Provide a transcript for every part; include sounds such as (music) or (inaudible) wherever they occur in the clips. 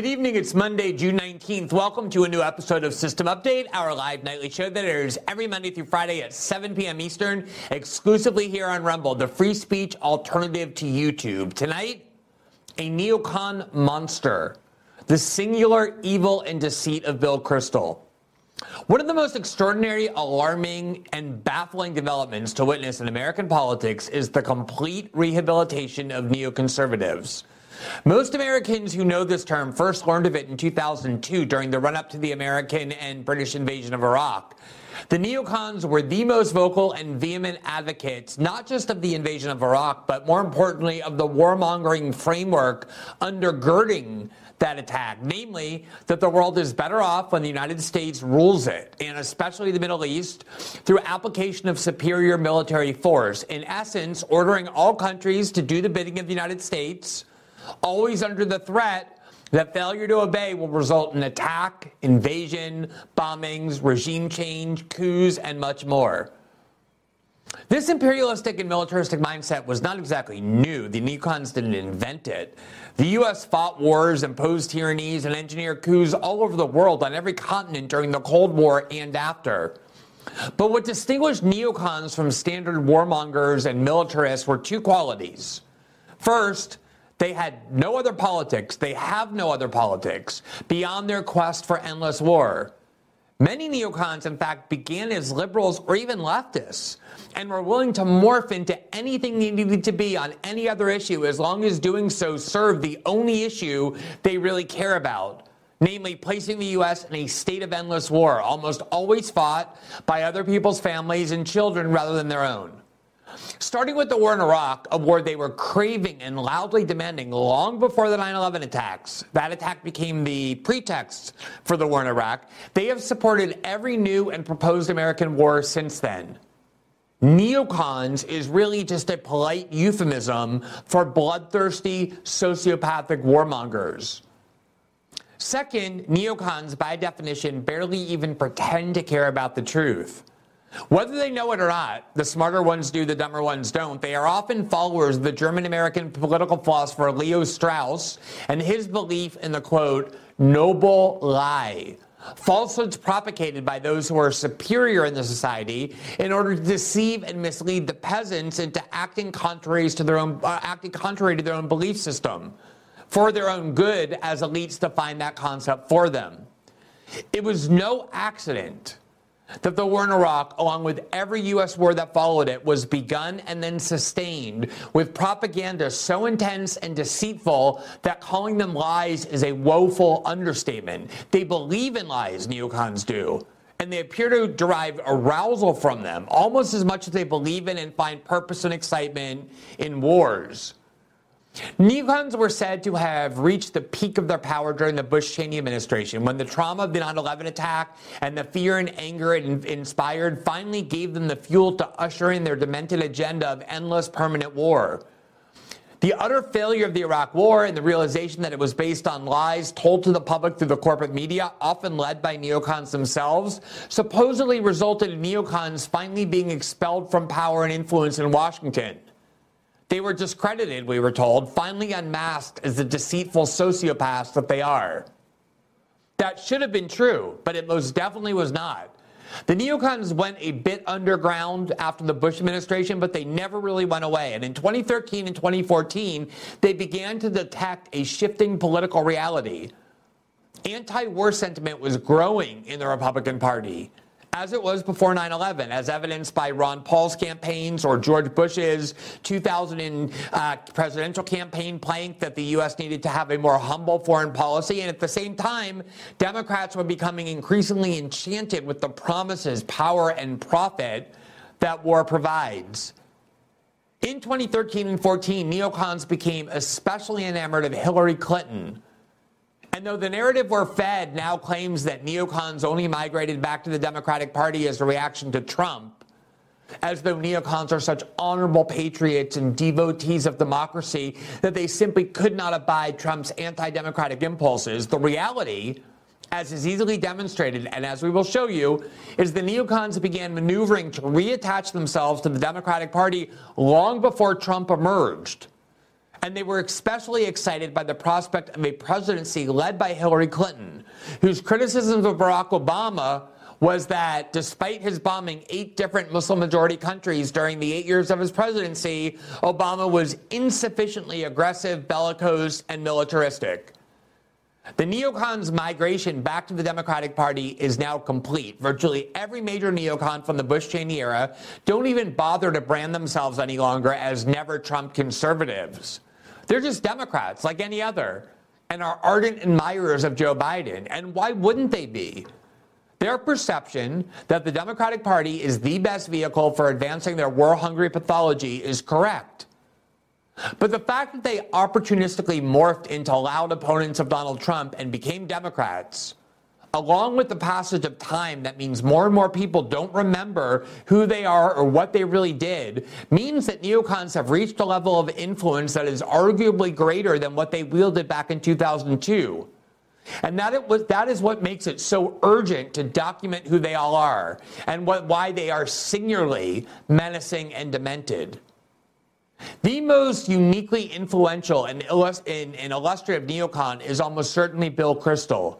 Good evening. It's Monday, June 19th. Welcome to a new episode of System Update, our live nightly show that airs every Monday through Friday at 7 p.m. Eastern, exclusively here on Rumble, the free speech alternative to YouTube. Tonight, a neocon monster, the singular evil and deceit of Bill Kristol. One of the most extraordinary, alarming, and baffling developments to witness in American politics is the complete rehabilitation of neoconservatives. Most Americans who know this term first learned of it in 2002 during the run up to the American and British invasion of Iraq. The neocons were the most vocal and vehement advocates, not just of the invasion of Iraq, but more importantly, of the warmongering framework undergirding that attack, namely that the world is better off when the United States rules it, and especially the Middle East, through application of superior military force. In essence, ordering all countries to do the bidding of the United States always under the threat that failure to obey will result in attack, invasion, bombings, regime change, coups, and much more. This imperialistic and militaristic mindset was not exactly new. The neocons didn't invent it. The U.S. fought wars, imposed tyrannies, and engineered coups all over the world on every continent during the Cold War and after. But what distinguished neocons from standard warmongers and militarists were two qualities. First, they had no other politics, they have no other politics beyond their quest for endless war. Many neocons, in fact, began as liberals or even leftists and were willing to morph into anything they needed to be on any other issue as long as doing so served the only issue they really care about namely placing the U.S. in a state of endless war, almost always fought by other people's families and children rather than their own. Starting with the war in Iraq, a war they were craving and loudly demanding long before the 9 11 attacks. That attack became the pretext for the war in Iraq. They have supported every new and proposed American war since then. Neocons is really just a polite euphemism for bloodthirsty, sociopathic warmongers. Second, neocons, by definition, barely even pretend to care about the truth. Whether they know it or not, the smarter ones do, the dumber ones don't. They are often followers of the German American political philosopher Leo Strauss and his belief in the quote, noble lie. Falsehoods propagated by those who are superior in the society in order to deceive and mislead the peasants into acting contrary to their own, uh, acting contrary to their own belief system for their own good as elites define that concept for them. It was no accident that the war in Iraq, along with every U.S. war that followed it, was begun and then sustained with propaganda so intense and deceitful that calling them lies is a woeful understatement. They believe in lies, neocons do. And they appear to derive arousal from them almost as much as they believe in and find purpose and excitement in wars. Neocons were said to have reached the peak of their power during the Bush Cheney administration when the trauma of the 9 11 attack and the fear and anger it inspired finally gave them the fuel to usher in their demented agenda of endless permanent war. The utter failure of the Iraq War and the realization that it was based on lies told to the public through the corporate media, often led by neocons themselves, supposedly resulted in neocons finally being expelled from power and influence in Washington. They were discredited, we were told, finally unmasked as the deceitful sociopaths that they are. That should have been true, but it most definitely was not. The neocons went a bit underground after the Bush administration, but they never really went away. And in 2013 and 2014, they began to detect a shifting political reality. Anti war sentiment was growing in the Republican Party as it was before 9 11, as evidenced by Ron Paul's campaigns or George Bush's 2000 uh, presidential campaign plank that the U.S. needed to have a more humble foreign policy. And at the same time, Democrats were becoming increasingly enchanted with the promises, power, and profit that war provides. In 2013 and 14, neocons became especially enamored of Hillary Clinton and though the narrative we're fed now claims that neocons only migrated back to the Democratic Party as a reaction to Trump, as though neocons are such honorable patriots and devotees of democracy that they simply could not abide Trump's anti democratic impulses, the reality, as is easily demonstrated, and as we will show you, is the neocons began maneuvering to reattach themselves to the Democratic Party long before Trump emerged And they were especially excited by the prospect of a presidency led by Hillary Clinton, whose criticisms of Barack Obama was that despite his bombing eight different Muslim majority countries during the eight years of his presidency, Obama was insufficiently aggressive, bellicose, and militaristic. The neocons' migration back to the Democratic Party is now complete. Virtually every major neocon from the Bush Cheney era don't even bother to brand themselves any longer as never Trump conservatives. They're just Democrats like any other and are ardent admirers of Joe Biden. And why wouldn't they be? Their perception that the Democratic Party is the best vehicle for advancing their war hungry pathology is correct. But the fact that they opportunistically morphed into loud opponents of Donald Trump and became Democrats, along with the passage of time that means more and more people don't remember who they are or what they really did, means that neocons have reached a level of influence that is arguably greater than what they wielded back in 2002. And that, it was, that is what makes it so urgent to document who they all are and what, why they are singularly menacing and demented. The most uniquely influential and, illustrative neocon is almost certainly Bill Kristol.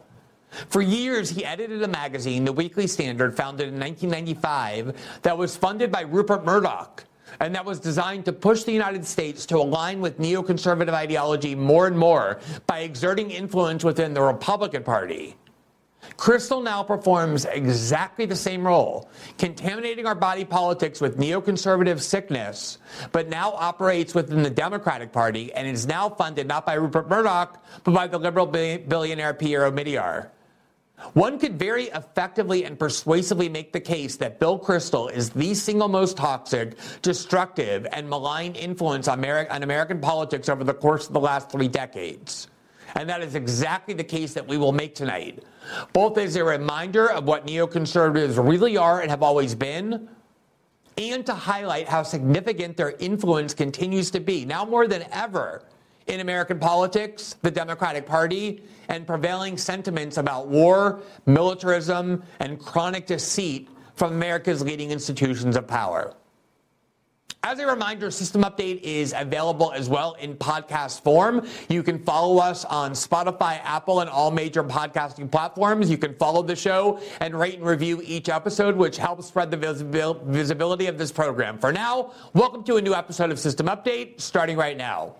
For years, he edited a magazine, The Weekly Standard, founded in 1995, that was funded by Rupert Murdoch and that was designed to push the United States to align with neoconservative ideology more and more by exerting influence within the Republican Party. Kristol now performs exactly the same role, contaminating our body politics with neoconservative sickness, but now operates within the Democratic Party and is now funded not by Rupert Murdoch, but by the liberal billionaire Pierre Omidyar. One could very effectively and persuasively make the case that Bill Kristol is the single most toxic, destructive, and malign influence on, American politics over the course of the last three decades. And that is exactly the case that we will make tonight, both as a reminder of what neoconservatives really are and have always been, and to highlight how significant their influence continues to be, now more than ever, in American politics, the Democratic Party, and prevailing sentiments about war, militarism, and chronic deceit from America's leading institutions of power. As a reminder, System Update is available as well in podcast form. You can follow us on Spotify, Apple, and all major podcasting platforms. You can follow the show and rate and review each episode, which helps spread the visibility of this program. For now, welcome to a new episode of System Update, starting right now.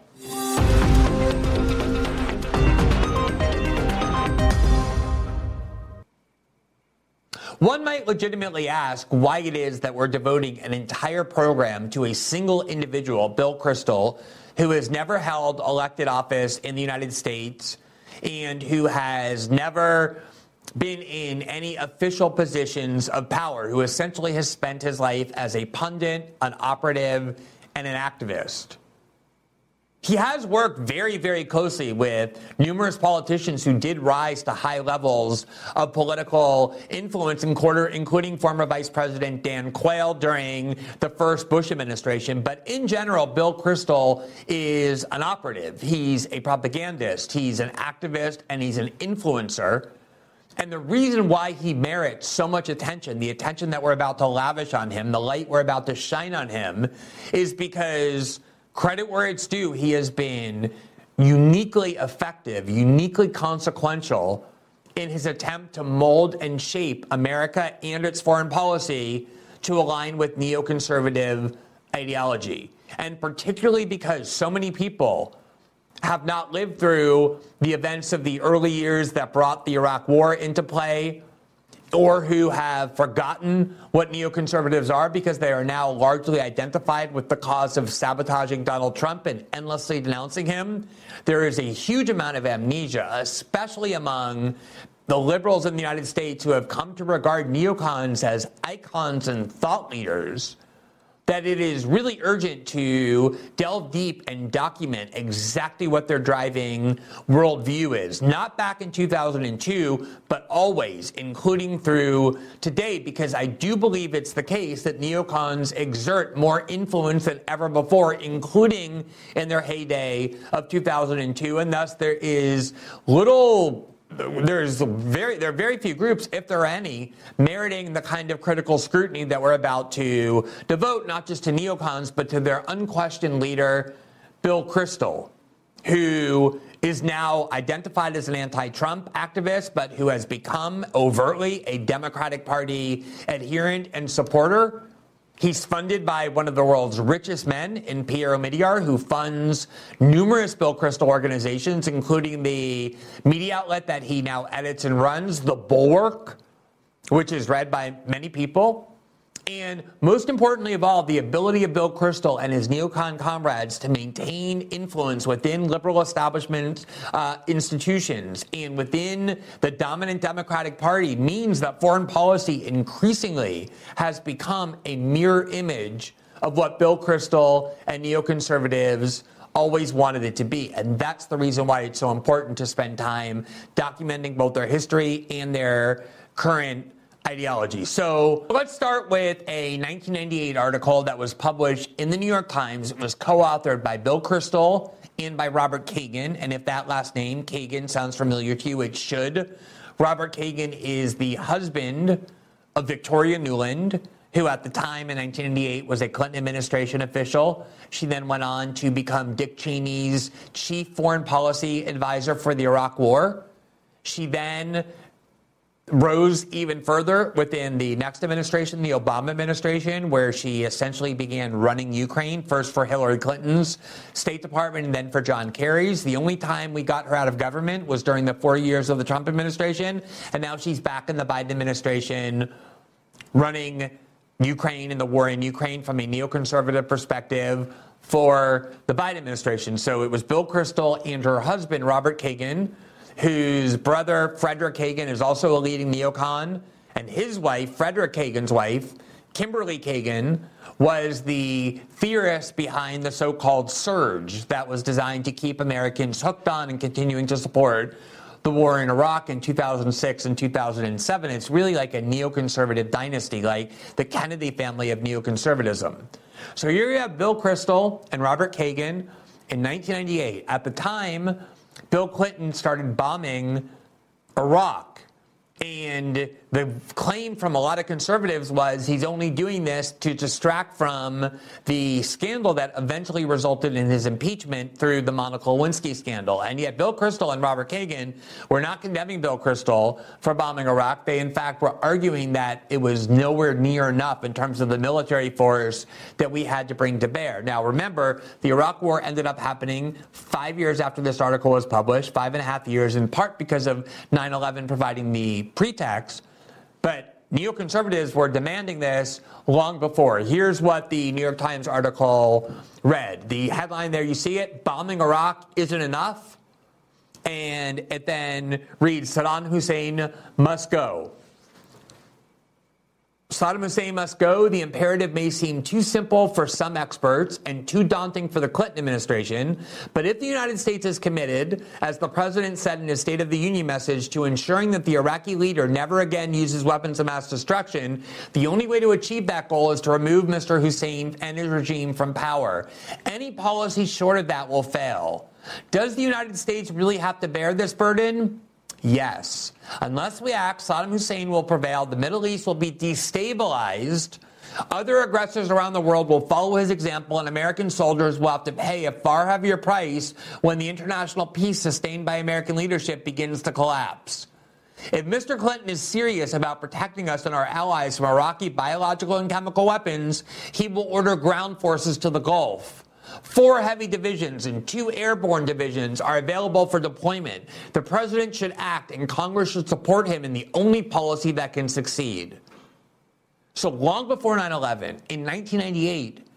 One might legitimately ask why it is that we're devoting an entire program to a single individual, Bill Kristol, who has never held elected office in the United States and who has never been in any official positions of power, who essentially has spent his life as a pundit, an operative, and an activist. He has worked very, very closely with numerous politicians who did rise to high levels of political influence, in quarter, including former Vice President Dan Quayle during the first Bush administration. But in general, Bill Kristol is an operative. He's a propagandist, he's an activist, and he's an influencer. And the reason why he merits so much attention, the attention that we're about to lavish on him, the light we're about to shine on him, is because credit where it's due, he has been uniquely effective, uniquely consequential in his attempt to mold and shape America and its foreign policy to align with neoconservative ideology. And particularly because so many people have not lived through the events of the early years that brought the Iraq War into play, or who have forgotten what neoconservatives are because they are now largely identified with the cause of sabotaging Donald Trump and endlessly denouncing him. There is a huge amount of amnesia, especially among the liberals in the United States who have come to regard neocons as icons and thought leaders that it is really urgent to delve deep and document exactly what their driving worldview is. Not back in 2002, but always, including through today, because I do believe it's the case that neocons exert more influence than ever before, including in their heyday of 2002. And thus, there is little there's very there are very few groups, if there are any, meriting the kind of critical scrutiny that we're about to devote not just to neocons but to their unquestioned leader, Bill Kristol, who is now identified as an anti Trump activist, but who has become overtly a Democratic Party adherent and supporter. He's funded by one of the world's richest men in Pierre Omidyar, who funds numerous Bill Kristol organizations, including the media outlet that he now edits and runs, The Bulwark, which is read by many people. And most importantly of all, the ability of Bill Kristol and his neocon comrades to maintain influence within liberal establishment uh, institutions and within the dominant Democratic Party means that foreign policy increasingly has become a mirror image of what Bill Kristol and neoconservatives always wanted it to be. And that's the reason why it's so important to spend time documenting both their history and their current ideology. So let's start with a 1998 article that was published in the New York Times. It was co authored by Bill Kristol and by Robert Kagan. And if that last name, Kagan, sounds familiar to you, it should. Robert Kagan is the husband of Victoria Nuland, Who at the time in 1998 was a Clinton administration official. She then went on to become Dick Cheney's chief foreign policy advisor for the Iraq War. She then rose even further within the next administration, the Obama administration, where she essentially began running Ukraine, first for Hillary Clinton's State Department and then for John Kerry's. The only time we got her out of government was during the four years of the Trump administration, and now she's back in the Biden administration running Ukraine and the war in Ukraine from a neoconservative perspective for the Biden administration. So it was Bill Kristol and her husband, Robert Kagan whose brother, Frederick Kagan, is also a leading neocon, and his wife, Frederick Kagan's wife, Kimberly Kagan, was the theorist behind the so called surge that was designed to keep Americans hooked on and continuing to support the war in Iraq in 2006 and 2007. It's really like a neoconservative dynasty, like the Kennedy family of neoconservatism. So here you have Bill Kristol and Robert Kagan in 1998. At the time, Bill Clinton started bombing Iraq. And the claim from a lot of conservatives was he's only doing this to distract from the scandal that eventually resulted in his impeachment through the Monica Lewinsky scandal. And yet, Bill Kristol and Robert Kagan were not condemning Bill Kristol for bombing Iraq. They, in fact, were arguing that it was nowhere near enough in terms of the military force that we had to bring to bear. Now, remember, the Iraq War ended up happening five years after this article was published, five and a half years, in part because of 9 11 providing the pretext. But neoconservatives were demanding this long before. Here's what the New York Times article read. The headline there, you see it Bombing Iraq isn't enough. And it then reads Saddam Hussein must go. Saddam Hussein must go. The imperative may seem too simple for some experts and too daunting for the Clinton administration. But if the United States is committed, as the president said in his State of the Union message, to ensuring that the Iraqi leader never again uses weapons of mass destruction, the only way to achieve that goal is to remove Mr. Hussein and his regime from power. Any policy short of that will fail. Does the United States really have to bear this burden? Yes. Unless we act, Saddam Hussein will prevail. The Middle East will be destabilized. Other aggressors around the world will follow his example, and American soldiers will have to pay a far heavier price when the international peace sustained by American leadership begins to collapse. If Mr. Clinton is serious about protecting us and our allies from Iraqi biological and chemical weapons, he will order ground forces to the Gulf. Four heavy divisions and two airborne divisions are available for deployment. The president should act and Congress should support him in the only policy that can succeed. So long before 9 11, in 1998,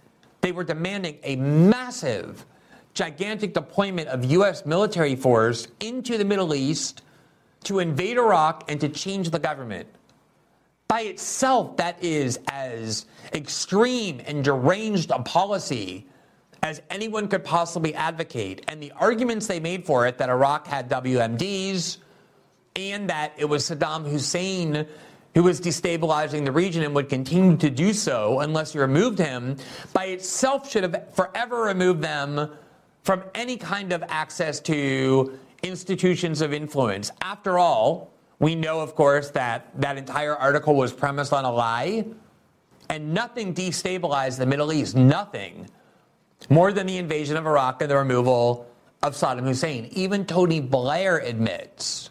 they were demanding a massive, gigantic deployment of U.S. military force into the Middle East to invade Iraq and to change the government. By itself, that is as extreme and deranged a policy as anyone could possibly advocate. And the arguments they made for it that Iraq had WMDs and that it was Saddam Hussein who was destabilizing the region and would continue to do so unless you removed him, by itself should have forever removed them from any kind of access to institutions of influence. After all, we know, of course, that that entire article was premised on a lie, and nothing destabilized the Middle East. Nothing more than the invasion of Iraq and the removal of Saddam Hussein. Even Tony Blair admits,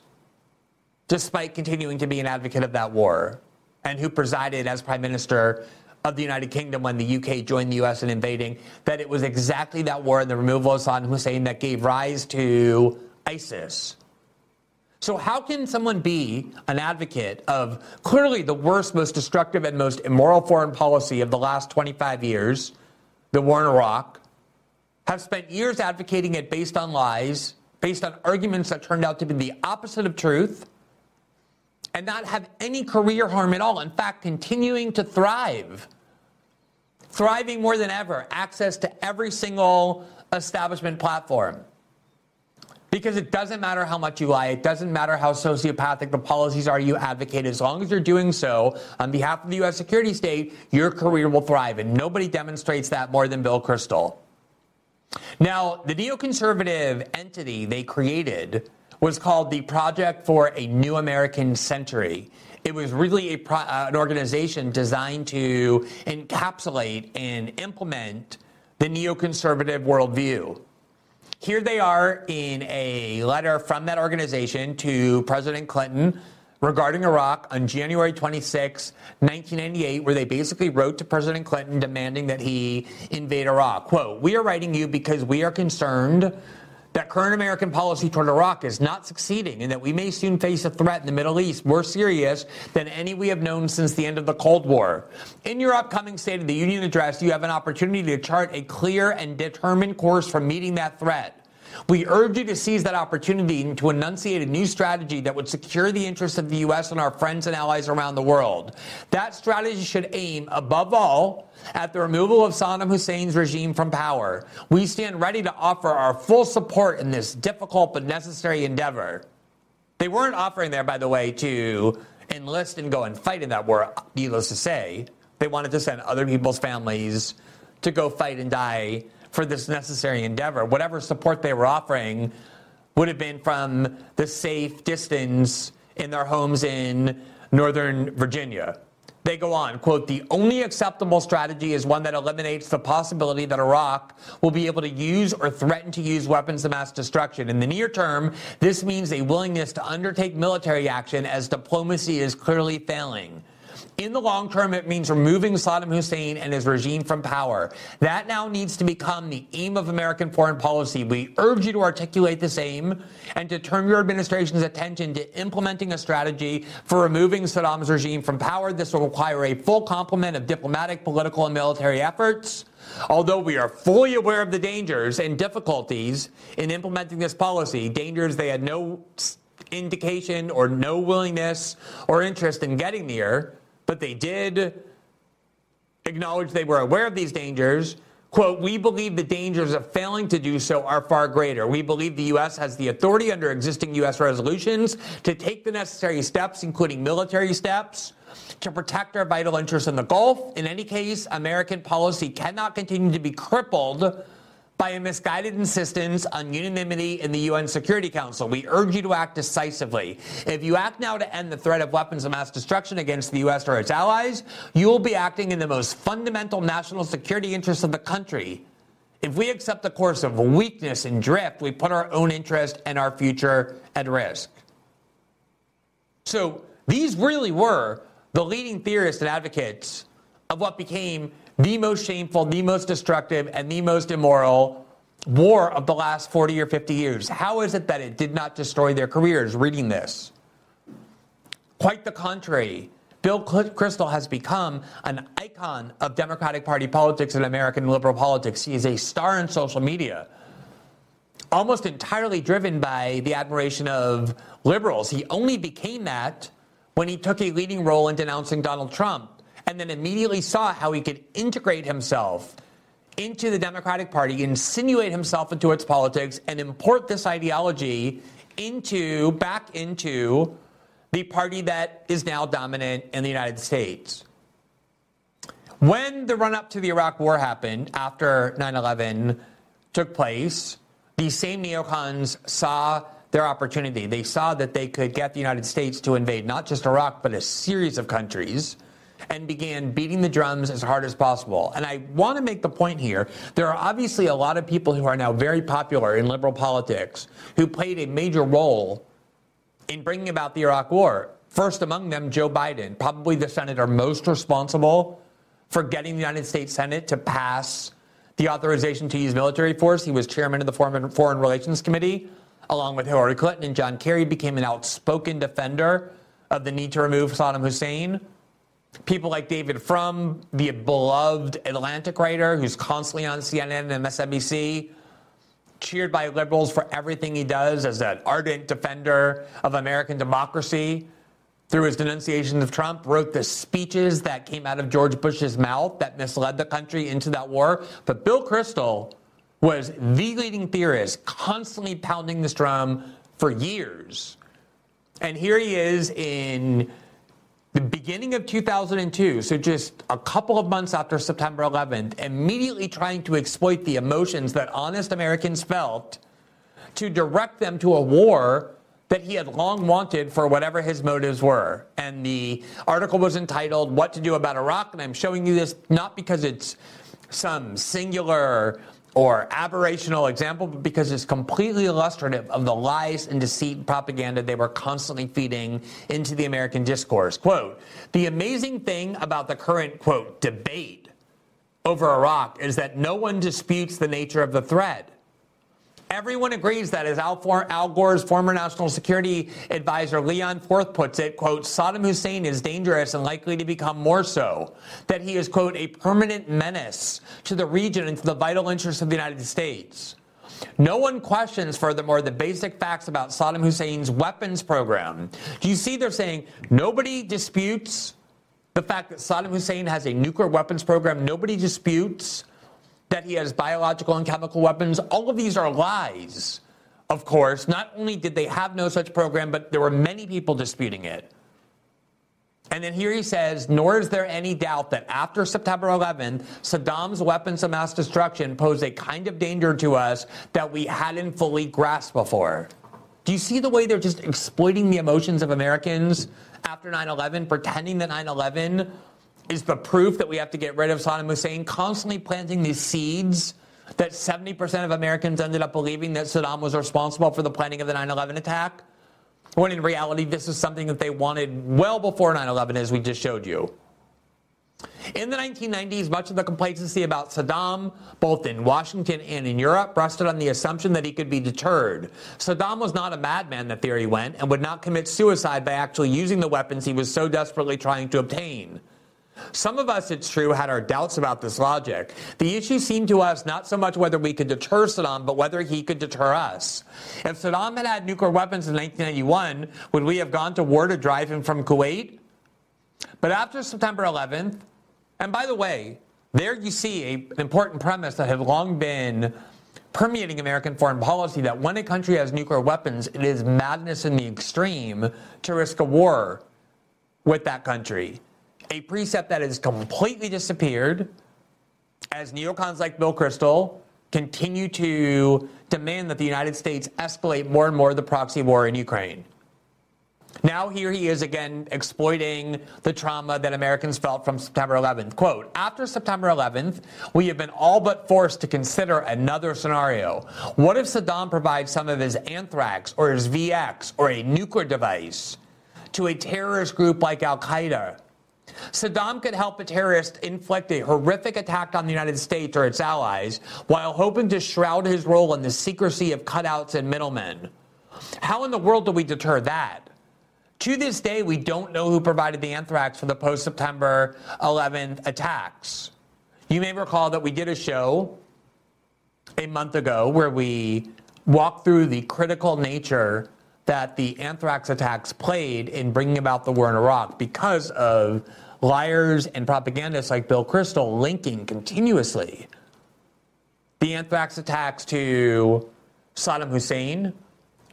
despite continuing to be an advocate of that war, and who presided as prime minister of the United Kingdom when the UK joined the US in invading, that it was exactly that war and the removal of Saddam Hussein that gave rise to ISIS. So, how can someone be an advocate of clearly the worst, most destructive, and most immoral foreign policy of the last 25 years, the war in Iraq, have spent years advocating it based on lies, based on arguments that turned out to be the opposite of truth, and not have any career harm at all? In fact, continuing to thrive, thriving more than ever, access to every single establishment platform. Because it doesn't matter how much you lie, it doesn't matter how sociopathic the policies are you advocate, as long as you're doing so on behalf of the U.S. security state, your career will thrive. And nobody demonstrates that more than Bill Kristol. Now, the neoconservative entity they created was called the Project for a New American Century. It was really pro- uh, an organization designed to encapsulate and implement the neoconservative worldview. Here they are in a letter from that organization to President Clinton regarding Iraq on January 26, 1998, where they basically wrote to President Clinton demanding that he invade Iraq. Quote, We are writing you because we are concerned that current American policy toward Iraq is not succeeding and that we may soon face a threat in the Middle East more serious than any we have known since the end of the Cold War. In your upcoming State of the Union address, you have an opportunity to chart a clear and determined course for meeting that threat. We urge you to seize that opportunity and to enunciate a new strategy that would secure the interests of the U.S. and our friends and allies around the world. That strategy should aim, above all, at the removal of Saddam Hussein's regime from power. We stand ready to offer our full support in this difficult but necessary endeavor. They weren't offering there, by the way, to enlist and go and fight in that war, needless to say. They wanted to send other people's families to go fight and die for this necessary endeavor. Whatever support they were offering would have been from the safe distance in their homes in Northern Virginia. They go on, quote, the only acceptable strategy is one that eliminates the possibility that Iraq will be able to use or threaten to use weapons of mass destruction. In the near term, this means a willingness to undertake military action as diplomacy is clearly failing. In the long term, it means removing Saddam Hussein and his regime from power. That now needs to become the aim of American foreign policy. We urge you to articulate this aim and to turn your administration's attention to implementing a strategy for removing Saddam's regime from power. This will require a full complement of diplomatic, political, and military efforts. Although we are fully aware of the dangers and difficulties in implementing this policy, dangers they had no indication or no willingness or interest in getting near, but they did acknowledge they were aware of these dangers. Quote, we believe the dangers of failing to do so are far greater. We believe the U.S. has the authority under existing U.S. resolutions to take the necessary steps, including military steps, to protect our vital interests in the Gulf. In any case, American policy cannot continue to be crippled by a misguided insistence on unanimity in the UN Security Council. We urge you to act decisively. If you act now to end the threat of weapons of mass destruction against the U.S. or its allies, you will be acting in the most fundamental national security interests of the country. If we accept the course of weakness and drift, we put our own interest and our future at risk. So these really were the leading theorists and advocates of what became the most shameful, the most destructive, and the most immoral war of the last 40 or 50 years. How is it that it did not destroy their careers reading this? Quite the contrary. Bill Kristol has become an icon of Democratic Party politics and American liberal politics. He is a star in social media, almost entirely driven by the admiration of liberals. He only became that when he took a leading role in denouncing Donald Trump and then immediately saw how he could integrate himself into the Democratic Party, insinuate himself into its politics, and import this ideology into back into the party that is now dominant in the United States. When the run up to the Iraq War happened after 9 11 took place, these same neocons saw their opportunity. They saw that they could get the United States to invade not just Iraq, but a series of countries and began beating the drums as hard as possible. And I want to make the point here there are obviously a lot of people who are now very popular in liberal politics who played a major role in bringing about the Iraq War. First among them, Joe Biden, probably the senator most responsible for getting the United States Senate to pass the authorization to use military force. He was chairman of the Foreign Relations Committee, along with Hillary Clinton and John Kerry, became an outspoken defender of the need to remove Saddam Hussein. People like David Frum, the beloved Atlantic writer who's constantly on CNN and MSNBC, cheered by liberals for everything he does as an ardent defender of American democracy through his denunciation of Trump, wrote the speeches that came out of George Bush's mouth that misled the country into that war. But Bill Kristol was the leading theorist, constantly pounding this drum for years. And here he is in the beginning of 2002, so just a couple of months after September 11th, immediately trying to exploit the emotions that honest Americans felt to direct them to a war that he had long wanted for whatever his motives were. And the article was entitled What to Do About Iraq. And I'm showing you this not because it's some singular or aberrational example, because it's completely illustrative of the lies and deceit and propaganda they were constantly feeding into the American discourse. Quote, the amazing thing about the current, quote, debate over Iraq is that no one disputes the nature of the threat. Everyone agrees that, as Al, For- Al, Gore's former national security advisor Leon Fuerth puts it, quote, Saddam Hussein is dangerous and likely to become more so. That he is, quote, a permanent menace to the region and to the vital interests of the United States. No one questions, furthermore, the basic facts about Saddam Hussein's weapons program. Do you see they're saying nobody disputes the fact that Saddam Hussein has a nuclear weapons program? Nobody disputes that he has biological and chemical weapons. All of these are lies, of course. Not only did they have no such program, but there were many people disputing it. And then here he says, nor is there any doubt that after September 11th, Saddam's weapons of mass destruction posed a kind of danger to us that we hadn't fully grasped before. Do you see the way they're just exploiting the emotions of Americans after 9 11, pretending that 9 11 is the proof that we have to get rid of Saddam Hussein, constantly planting these seeds that 70% of Americans ended up believing that Saddam was responsible for the planning of the 9 11 attack, when in reality, this is something that they wanted well before 9 11, as we just showed you. In the 1990s, much of the complacency about Saddam, both in Washington and in Europe, rested on the assumption that he could be deterred. Saddam was not a madman, the theory went, and would not commit suicide by actually using the weapons he was so desperately trying to obtain. Some of us, it's true, had our doubts about this logic. The issue seemed to us not so much whether we could deter Saddam, but whether he could deter us. If Saddam had had nuclear weapons in 1991, would we have gone to war to drive him from Kuwait? But after September 11th, and by the way, there you see a, an important premise that had long been permeating American foreign policy that when a country has nuclear weapons, it is madness in the extreme to risk a war with that country a precept that has completely disappeared as neocons like Bill Kristol continue to demand that the United States escalate more and more the proxy war in Ukraine. Now, here he is again exploiting the trauma that Americans felt from September 11th. Quote After September 11th, we have been all but forced to consider another scenario. What if Saddam provides some of his anthrax or his VX or a nuclear device to a terrorist group like Al Qaeda Saddam could help a terrorist inflict a horrific attack on the United States or its allies while hoping to shroud his role in the secrecy of cutouts and middlemen. How in the world do we deter that? To this day, we don't know who provided the anthrax for the post September 11th attacks. You may recall that we did a show a month ago where we walked through the critical nature that the anthrax attacks played in bringing about the war in Iraq because of liars and propagandists like Bill Kristol linking continuously the anthrax attacks to Saddam Hussein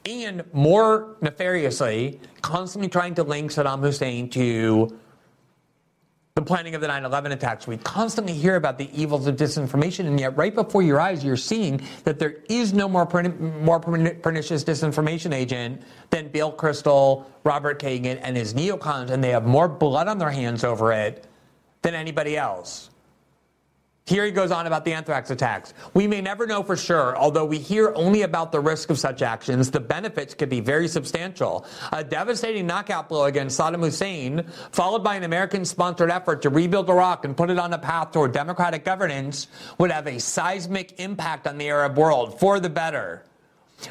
and more nefariously, constantly trying to link Saddam Hussein to the planning of the 9 11 attacks. We constantly hear about the evils of disinformation, and yet, right before your eyes, you're seeing that there is no more, more pernicious disinformation agent than Bill Kristol, Robert Kagan, and his neocons, and they have more blood on their hands over it than anybody else. Here he goes on about the anthrax attacks. We may never know for sure, although we hear only about the risk of such actions, the benefits could be very substantial. A devastating knockout blow against Saddam Hussein, followed by an American sponsored effort to rebuild Iraq and put it on a path toward democratic governance, would have a seismic impact on the Arab world for the better.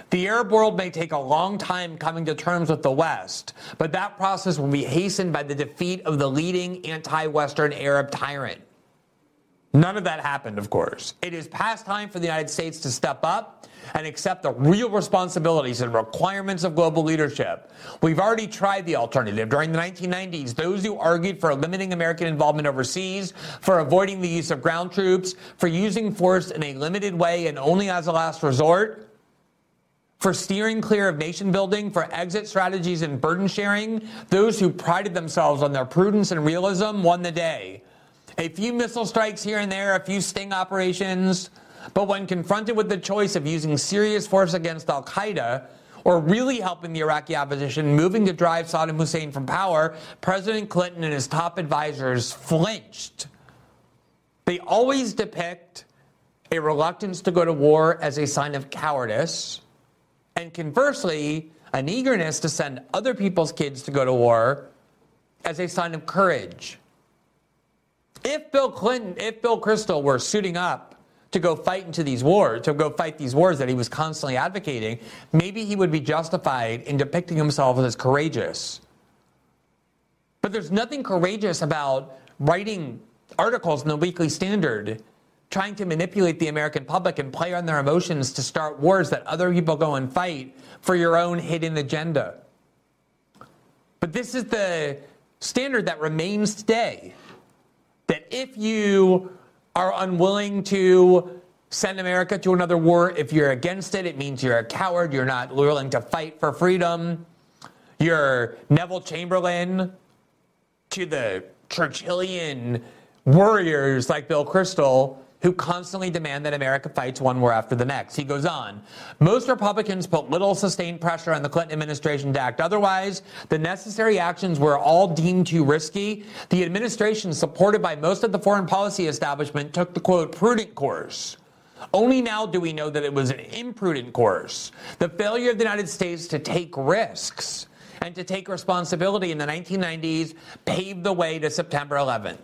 The Arab world may take a long time coming to terms with the West, but that process will be hastened by the defeat of the leading anti Western Arab tyrant. None of that happened, of course. It is past time for the United States to step up and accept the real responsibilities and requirements of global leadership. We've already tried the alternative. During the 1990s, those who argued for limiting American involvement overseas, for avoiding the use of ground troops, for using force in a limited way and only as a last resort, for steering clear of nation building, for exit strategies and burden sharing, those who prided themselves on their prudence and realism won the day a few missile strikes here and there, a few sting operations. But when confronted with the choice of using serious force against Al Qaeda or really helping the Iraqi opposition moving to drive Saddam Hussein from power, President Clinton and his top advisors flinched. They always depict a reluctance to go to war as a sign of cowardice, and conversely, an eagerness to send other people's kids to go to war as a sign of courage. If Bill Clinton, if Bill Kristol were suiting up to go fight into these wars, to go fight these wars that he was constantly advocating, maybe he would be justified in depicting himself as courageous. But there's nothing courageous about writing articles in the Weekly Standard trying to manipulate the American public and play on their emotions to start wars that other people go and fight for your own hidden agenda. But this is the standard that remains today that if you are unwilling to send America to another war, if you're against it, it means you're a coward, you're not willing to fight for freedom. You're Neville Chamberlain to the Churchillian warriors like Bill Kristol who constantly demand that America fights one war after the next. He goes on Most Republicans put little sustained pressure on the Clinton administration to act otherwise. The necessary actions were all deemed too risky. The administration, supported by most of the foreign policy establishment, took the quote, prudent course. Only now do we know that it was an imprudent course. The failure of the United States to take risks and to take responsibility in the 1990s paved the way to September 11th.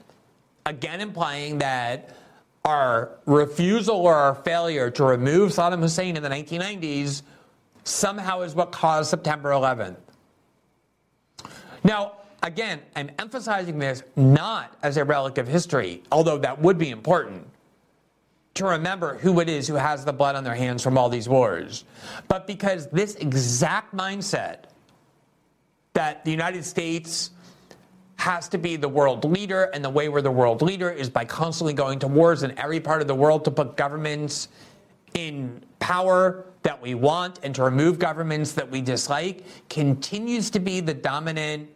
Again, implying that our refusal or our failure to remove Saddam Hussein in the 1990s somehow is what caused September 11th. Now, again, I'm emphasizing this not as a relic of history, although that would be important to remember who it is who has the blood on their hands from all these wars, but because this exact mindset that the United States has to be the world leader, and the way we're the world leader is by constantly going to wars in every part of the world to put governments in power that we want and to remove governments that we dislike continues to be the dominant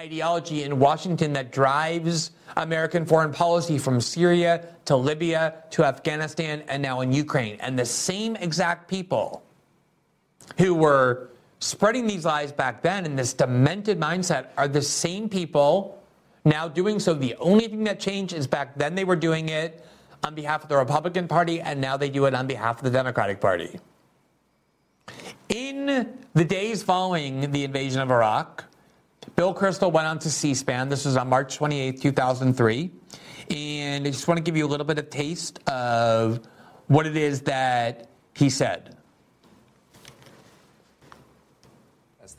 ideology in Washington that drives American foreign policy from Syria to Libya to Afghanistan and now in Ukraine. And the same exact people who were spreading these lies back then in this demented mindset are the same people now doing so. The only thing that changed is back then they were doing it on behalf of the Republican Party, and now they do it on behalf of the Democratic Party. In the days following the invasion of Iraq, Bill Kristol went on to C SPAN. This was on March 28, 2003. And I just want to give you a little bit of taste of what it is that he said.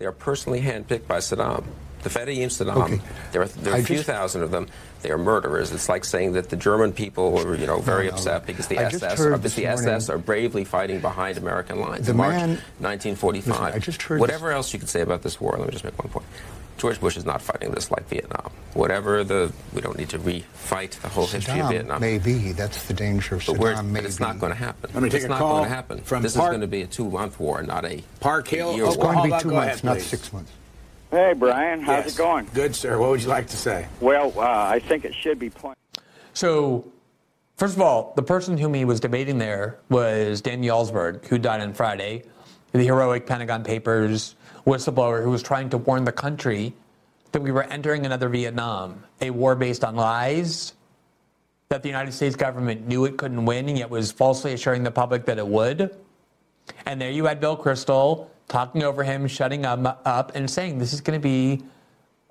They are personally handpicked by Saddam. The Fedayeen Saddam, okay. there are, there are a few just, thousand of them. They are murderers. It's like saying that the German people were, you know, very no, upset because the SS, or, uh, the SS are bravely fighting behind American lines. in March 1945. Listen, I just heard Whatever this. else you could say about this war, let me just make one point. George Bush is not fighting this like Vietnam. Whatever the, we don't need to refight the whole Saddam history of Vietnam. Maybe that's the danger of but Saddam. But it's not going to happen. Let me take it's a not call going to happen. From this Park, is going to be a two-month war, not a Park Hill. A it's going to be two months, ahead, not six months. Hey, Brian, how's yes. it going? Good, sir. What would you like to say? Well, uh, I think it should be plain. So, first of all, the person whom he was debating there was Dan Ellsberg, who died on Friday, the heroic Pentagon Papers whistleblower who was trying to warn the country that we were entering another Vietnam, a war based on lies that the United States government knew it couldn't win and yet was falsely assuring the public that it would. And there you had Bill Kristol talking over him, shutting him up, and saying this is going to be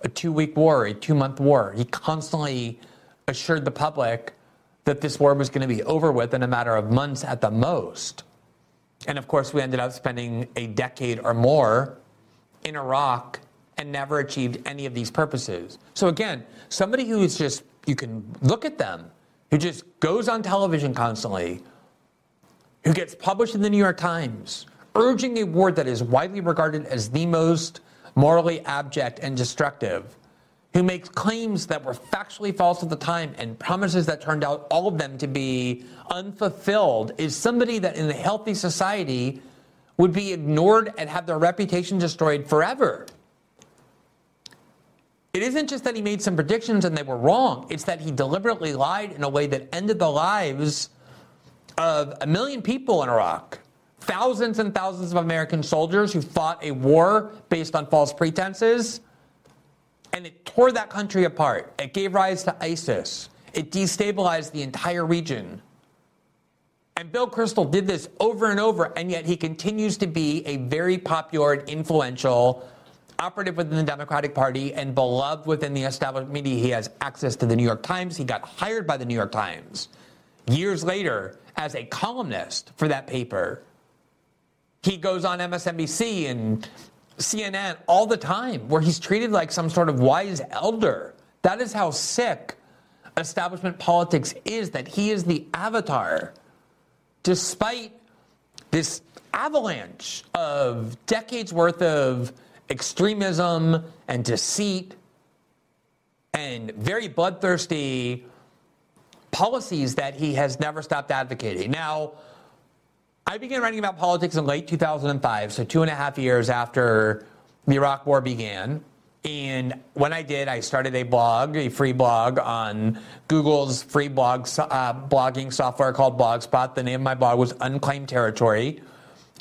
a two week war, a two month war. He constantly assured the public that this war was going to be over with in a matter of months at the most. And of course, we ended up spending a decade or more in Iraq and never achieved any of these purposes. So, again, somebody who is just, you can look at them, who just goes on television constantly, who gets published in the New York Times, urging a war that is widely regarded as the most morally abject and destructive, who makes claims that were factually false at the time and promises that turned out all of them to be unfulfilled, is somebody that in a healthy society would be ignored and have their reputation destroyed forever. It isn't just that he made some predictions and they were wrong, it's that he deliberately lied in a way that ended the lives of a million people in Iraq thousands and thousands of American soldiers who fought a war based on false pretenses. And it tore that country apart. It gave rise to ISIS. It destabilized the entire region. And Bill Kristol did this over and over, and yet he continues to be a very popular and influential operative within the Democratic Party and beloved within the established media. He has access to the New York Times. He got hired by the New York Times years later as a columnist for that paper. He goes on MSNBC and CNN all the time where he's treated like some sort of wise elder. That is how sick establishment politics is, that he is the avatar. Despite this avalanche of decades worth of extremism and deceit and very bloodthirsty policies that he has never stopped advocating. Now, I began writing about politics in late 2005, so two and a half years after the Iraq War began. And when I did, I started a blog, a free blog on Google's free blog uh, blogging software called Blogspot. The name of my blog was Unclaimed Territory.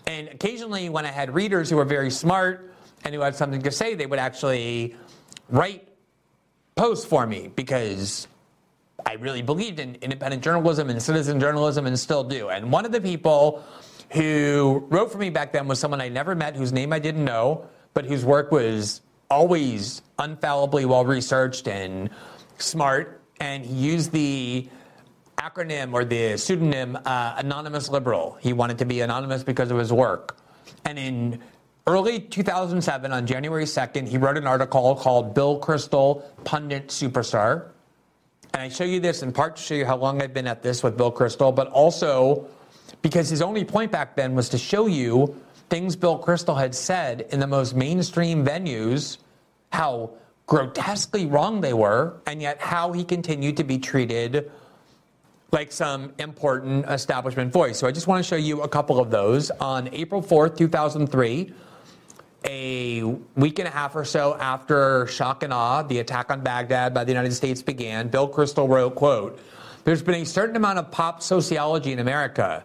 And occasionally, when I had readers who were very smart and who had something to say, they would actually write posts for me because I really believed in independent journalism and citizen journalism and still do. And one of the people who wrote for me back then was someone I never met, whose name I didn't know, but whose work was always unfallibly well researched and smart. And he used the acronym or the pseudonym uh, Anonymous Liberal. He wanted to be anonymous because of his work. And in early 2007, on January 2nd, he wrote an article called Bill Kristol, Pundit Superstar. And I show you this in part to show you how long I've been at this with Bill Kristol, but also because his only point back then was to show you things Bill Kristol had said in the most mainstream venues, how grotesquely wrong they were, and yet how he continued to be treated like some important establishment voice. So I just want to show you a couple of those. On April 4th, 2003, a week and a half or so after shock and awe, the attack on Baghdad by the United States began, Bill Kristol wrote, quote, there's been a certain amount of pop sociology in America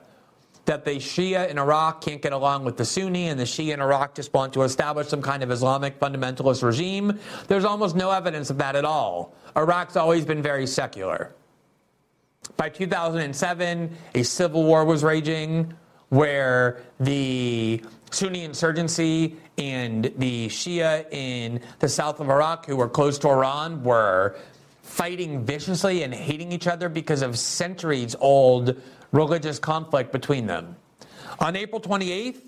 that the Shia in Iraq can't get along with the Sunni and the Shia in Iraq just want to establish some kind of Islamic fundamentalist regime. There's almost no evidence of that at all. Iraq's always been very secular. By 2007, a civil war was raging where the Sunni insurgency and the Shia in the south of Iraq, who were close to Iran, were fighting viciously and hating each other because of centuries old religious conflict between them. On April 28th,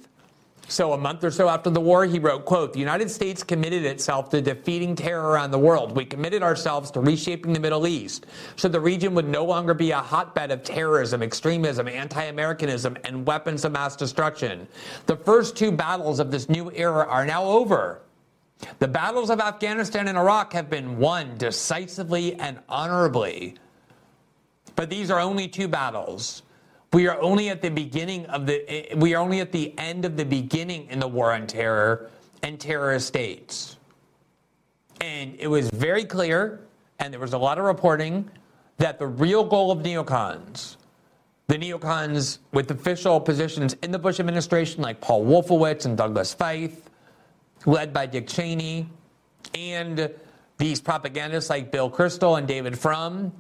so a month or so after the war, he wrote, quote, the United States committed itself to defeating terror around the world. We committed ourselves to reshaping the Middle East so the region would no longer be a hotbed of terrorism, extremism, anti-Americanism, and weapons of mass destruction. The first two battles of this new era are now over. The battles of Afghanistan and Iraq have been won decisively and honorably. But these are only two battles. We are only at the beginning of the eh, eh, we are only at the end of the beginning in the war on terror and terrorist states. And it was very clear, and there was a lot of reporting, that the real goal of neocons, the neocons with official positions in the Bush administration, like Paul Wolfowitz and Douglas Feith, led by Dick Cheney, and these propagandists like Bill Kristol and David Frum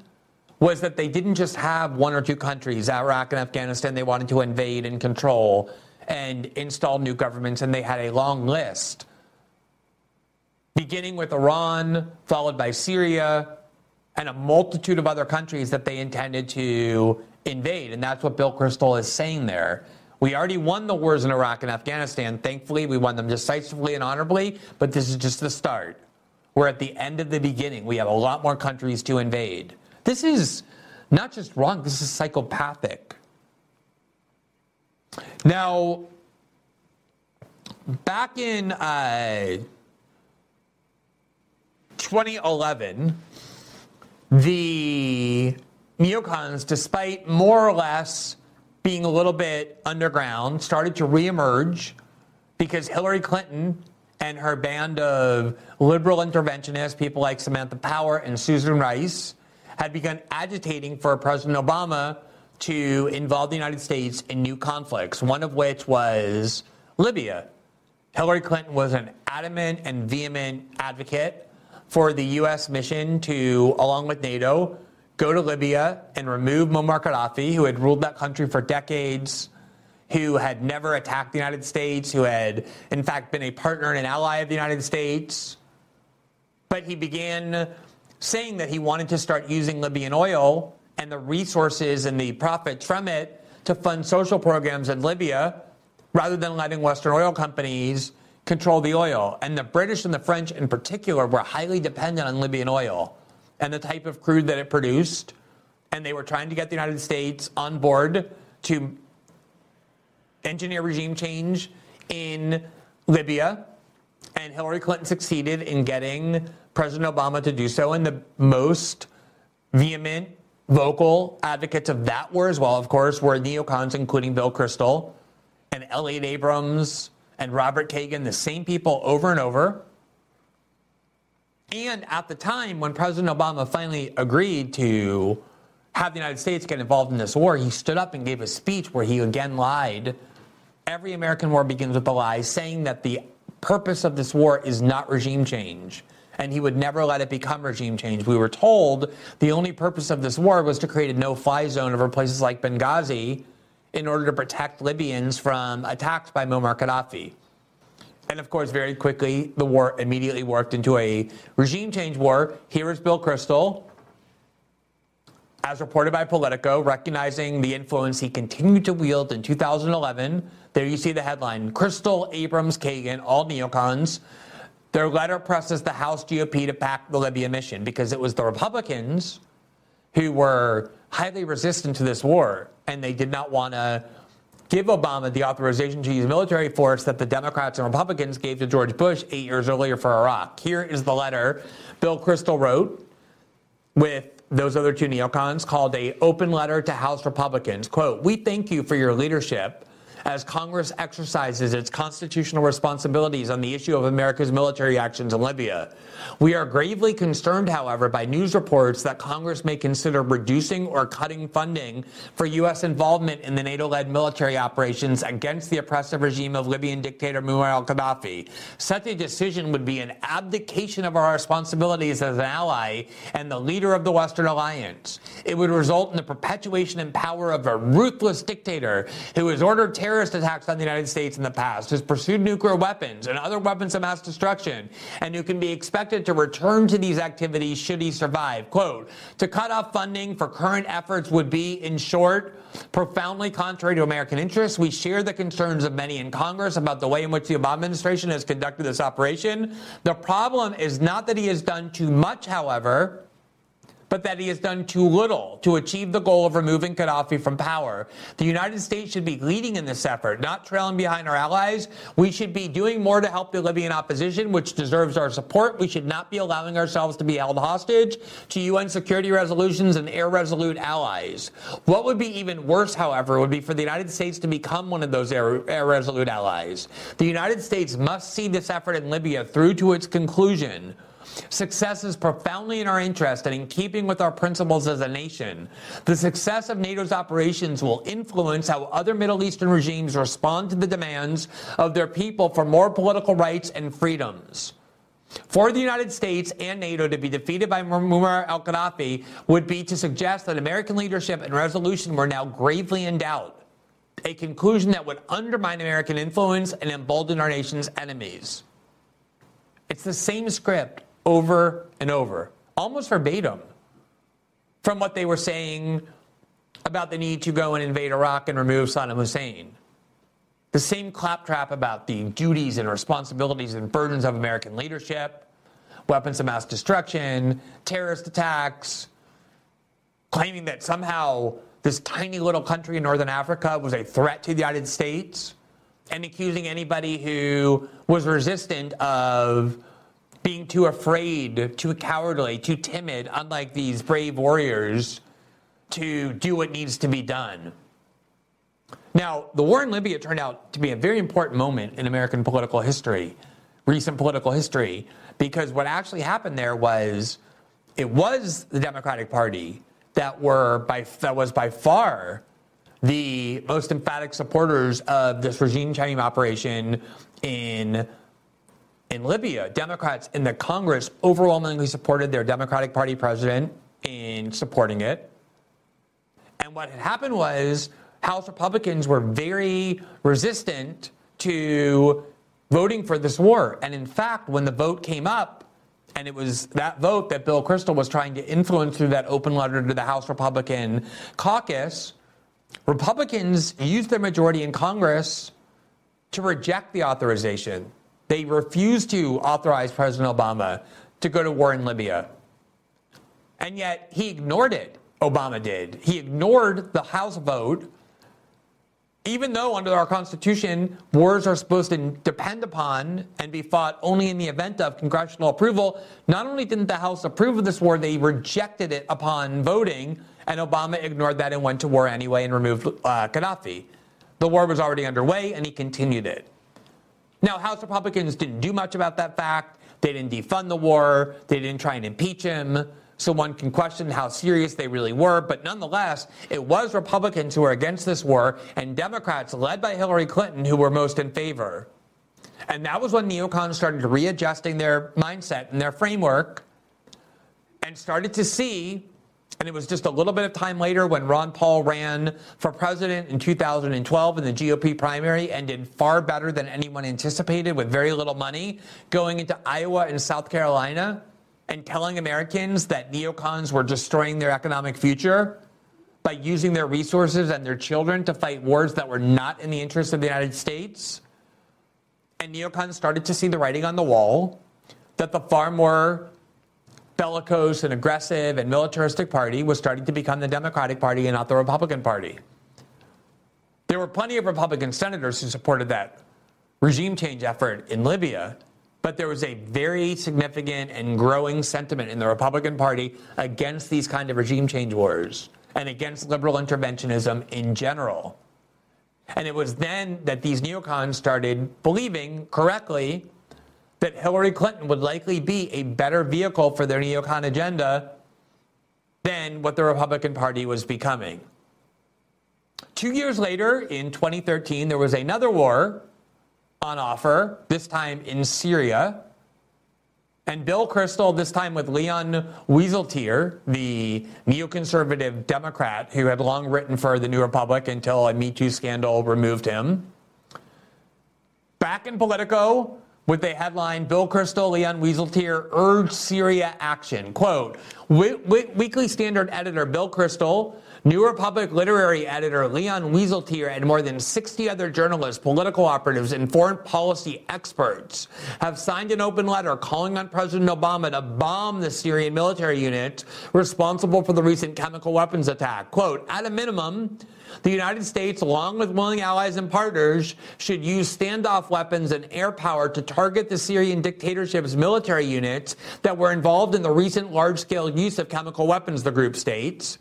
was that they didn't just have one or two countries, Iraq and Afghanistan, they wanted to invade and control and install new governments, and they had a long list, beginning with Iran, followed by Syria, and a multitude of other countries that they intended to invade. And that's what Bill Kristol is saying there. We already won the wars in Iraq and Afghanistan. Thankfully, we won them decisively and honorably, but this is just the start. We're at the end of the beginning. We have a lot more countries to invade. This is not just wrong, this is psychopathic. Now, back in uh, 2011, the neocons, despite more or less being a little bit underground, started to reemerge because Hillary Clinton and her band of liberal interventionists, people like Samantha Power and Susan Rice, had begun agitating for President Obama to involve the United States in new conflicts, one of which was Libya. Hillary Clinton was an adamant and vehement advocate for the U.S. mission to, along with NATO, go to Libya and remove Muammar Gaddafi, who had ruled that country for decades, who had never attacked the United States, who had, in fact, been a partner and an ally of the United States. But he began saying that he wanted to start using Libyan oil and the resources and the profits from it to fund social programs in Libya rather than letting Western oil companies control the oil. And the British and the French in particular were highly dependent on Libyan oil and the type of crude that it produced. And they were trying to get the United States on board to engineer regime change in Libya. And Hillary Clinton succeeded in getting President Obama to do so. And the most vehement, vocal advocates of that were, as well, of course, were neocons, including Bill Kristol and Elliot Abrams and Robert Kagan, the same people over and over. And at the time when President Obama finally agreed to have the United States get involved in this war, he stood up and gave a speech where he again lied. Every American war begins with a lie, saying that the purpose of this war is not regime change and he would never let it become regime change. We were told the only purpose of this war was to create a no fly zone over places like Benghazi in order to protect Libyans from attacks by Muammar Gaddafi. And of course, very quickly, the war immediately worked into a regime change war. Here is Bill Kristol, as reported by Politico, recognizing the influence he continued to wield in 2011. There you see the headline Kristol, Abrams, Kagan, all neocons their letter presses the House GOP to back the Libya mission because it was the Republicans who were highly resistant to this war, and they did not want to give Obama the authorization to use military force that the Democrats and Republicans gave to George Bush eight years earlier for Iraq. Here is the letter Bill Kristol wrote with those other two neocons called a open letter to House Republicans. Quote, we thank you for your leadership as Congress exercises its constitutional responsibilities on the issue of America's military actions in Libya. We are gravely concerned, however, by news reports that Congress may consider reducing or cutting funding for U.S. involvement in the NATO led military operations against the oppressive regime of Libyan dictator Muammar al Gaddafi. Such a decision would be an abdication of our responsibilities as an ally and the leader of the Western alliance. It would result in the perpetuation and power of a ruthless dictator who has ordered terrorist attacks on the United States in the past, has pursued nuclear weapons and other weapons of mass destruction, and who can be expected to return to these activities should he survive. Quote, to cut off funding for current efforts would be, in short, profoundly contrary to American interests. We share the concerns of many in Congress about the way in which the Obama administration has conducted this operation. The problem is not that he has done too much, however but that he has done too little to achieve the goal of removing Gaddafi from power. The United States should be leading in this effort, not trailing behind our allies. We should be doing more to help the Libyan opposition, which deserves our support. We should not be allowing ourselves to be held hostage to UN security resolutions and irresolute allies. What would be even worse, however, would be for the United States to become one of those irresolute allies. The United States must see this effort in Libya through to its conclusion Success is profoundly in our interest and in keeping with our principles as a nation. The success of NATO's operations will influence how other Middle Eastern regimes respond to the demands of their people for more political rights and freedoms. for the United States and NATO to be defeated by Muammar al Gaddafi would be to suggest that American leadership and resolution were now gravely in doubt, a conclusion that would undermine American influence and embolden our nation's enemies. It's the same script over and over, almost verbatim, from what they were saying about the need to go and invade Iraq and remove Saddam Hussein. The same claptrap about the duties and responsibilities and burdens of American leadership, weapons of mass destruction, terrorist attacks, claiming that somehow this tiny little country in Northern Africa was a threat to the United States, and accusing anybody who was resistant of being too afraid, too cowardly, too timid, unlike these brave warriors, to do what needs to be done. Now, the war in Libya turned out to be a very important moment in American political history, recent political history, because what actually happened there was it was the Democratic Party that were by that was by far the most emphatic supporters of this regime changing operation in in Libya. Democrats in the Congress overwhelmingly supported their Democratic Party president in supporting it. And what had happened was House Republicans were very resistant to voting for this war. And in fact, when the vote came up, and it was that vote that Bill Kristol was trying to influence through that open letter to the House Republican caucus, Republicans used their majority in Congress to reject the authorization. They refused to authorize President Obama to go to war in Libya. And yet he ignored it. Obama did. He ignored the House vote even though under our Constitution, wars are supposed to depend upon and be fought only in the event of congressional approval, not only didn't the House approve of this war, they rejected it upon voting, and Obama ignored that and went to war anyway and removed uh, Gaddafi. The war was already underway, and he continued it. Now, House Republicans didn't do much about that fact. They didn't defund the war. They didn't try and impeach him so one can question how serious they really were. But nonetheless, it was Republicans who were against this war and Democrats, led by Hillary Clinton, who were most in favor. And that was when neocons started readjusting their mindset and their framework and started to see. And it was just a little bit of time later when Ron Paul ran for president in 2012 in the GOP primary and did far better than anyone anticipated with very little money going into Iowa and South Carolina and telling Americans that neocons were destroying their economic future by using their resources and their children to fight wars that were not in the interest of the United States. And neocons started to see the writing on the wall that the far more bellicose and aggressive and militaristic party was starting to become the Democratic Party and not the Republican Party. There were plenty of Republican senators who supported that regime change effort in Libya, but there was a very significant and growing sentiment in the Republican Party against these kind of regime change wars and against liberal interventionism in general. And it was then that these neocons started believing correctly that Hillary Clinton would likely be a better vehicle for their neocon agenda than what the Republican Party was becoming. Two years later, in 2013, there was another war on offer, this time in Syria. And Bill Kristol, this time with Leon Wieseltier, the neoconservative Democrat who had long written for the New Republic until a Me Too scandal removed him. Back in Politico with the headline Bill Kristol, Leon Wieseltier urge Syria action. Quote Weekly Standard editor Bill Kristol New Republic literary editor Leon Wieseltier and more than 60 other journalists, political operatives, and foreign policy experts have signed an open letter calling on President Obama to bomb the Syrian military unit responsible for the recent chemical weapons attack. Quote, at a minimum, the United States, along with willing allies and partners, should use standoff weapons and air power to target the Syrian dictatorship's military units that were involved in the recent large scale use of chemical weapons, the group states.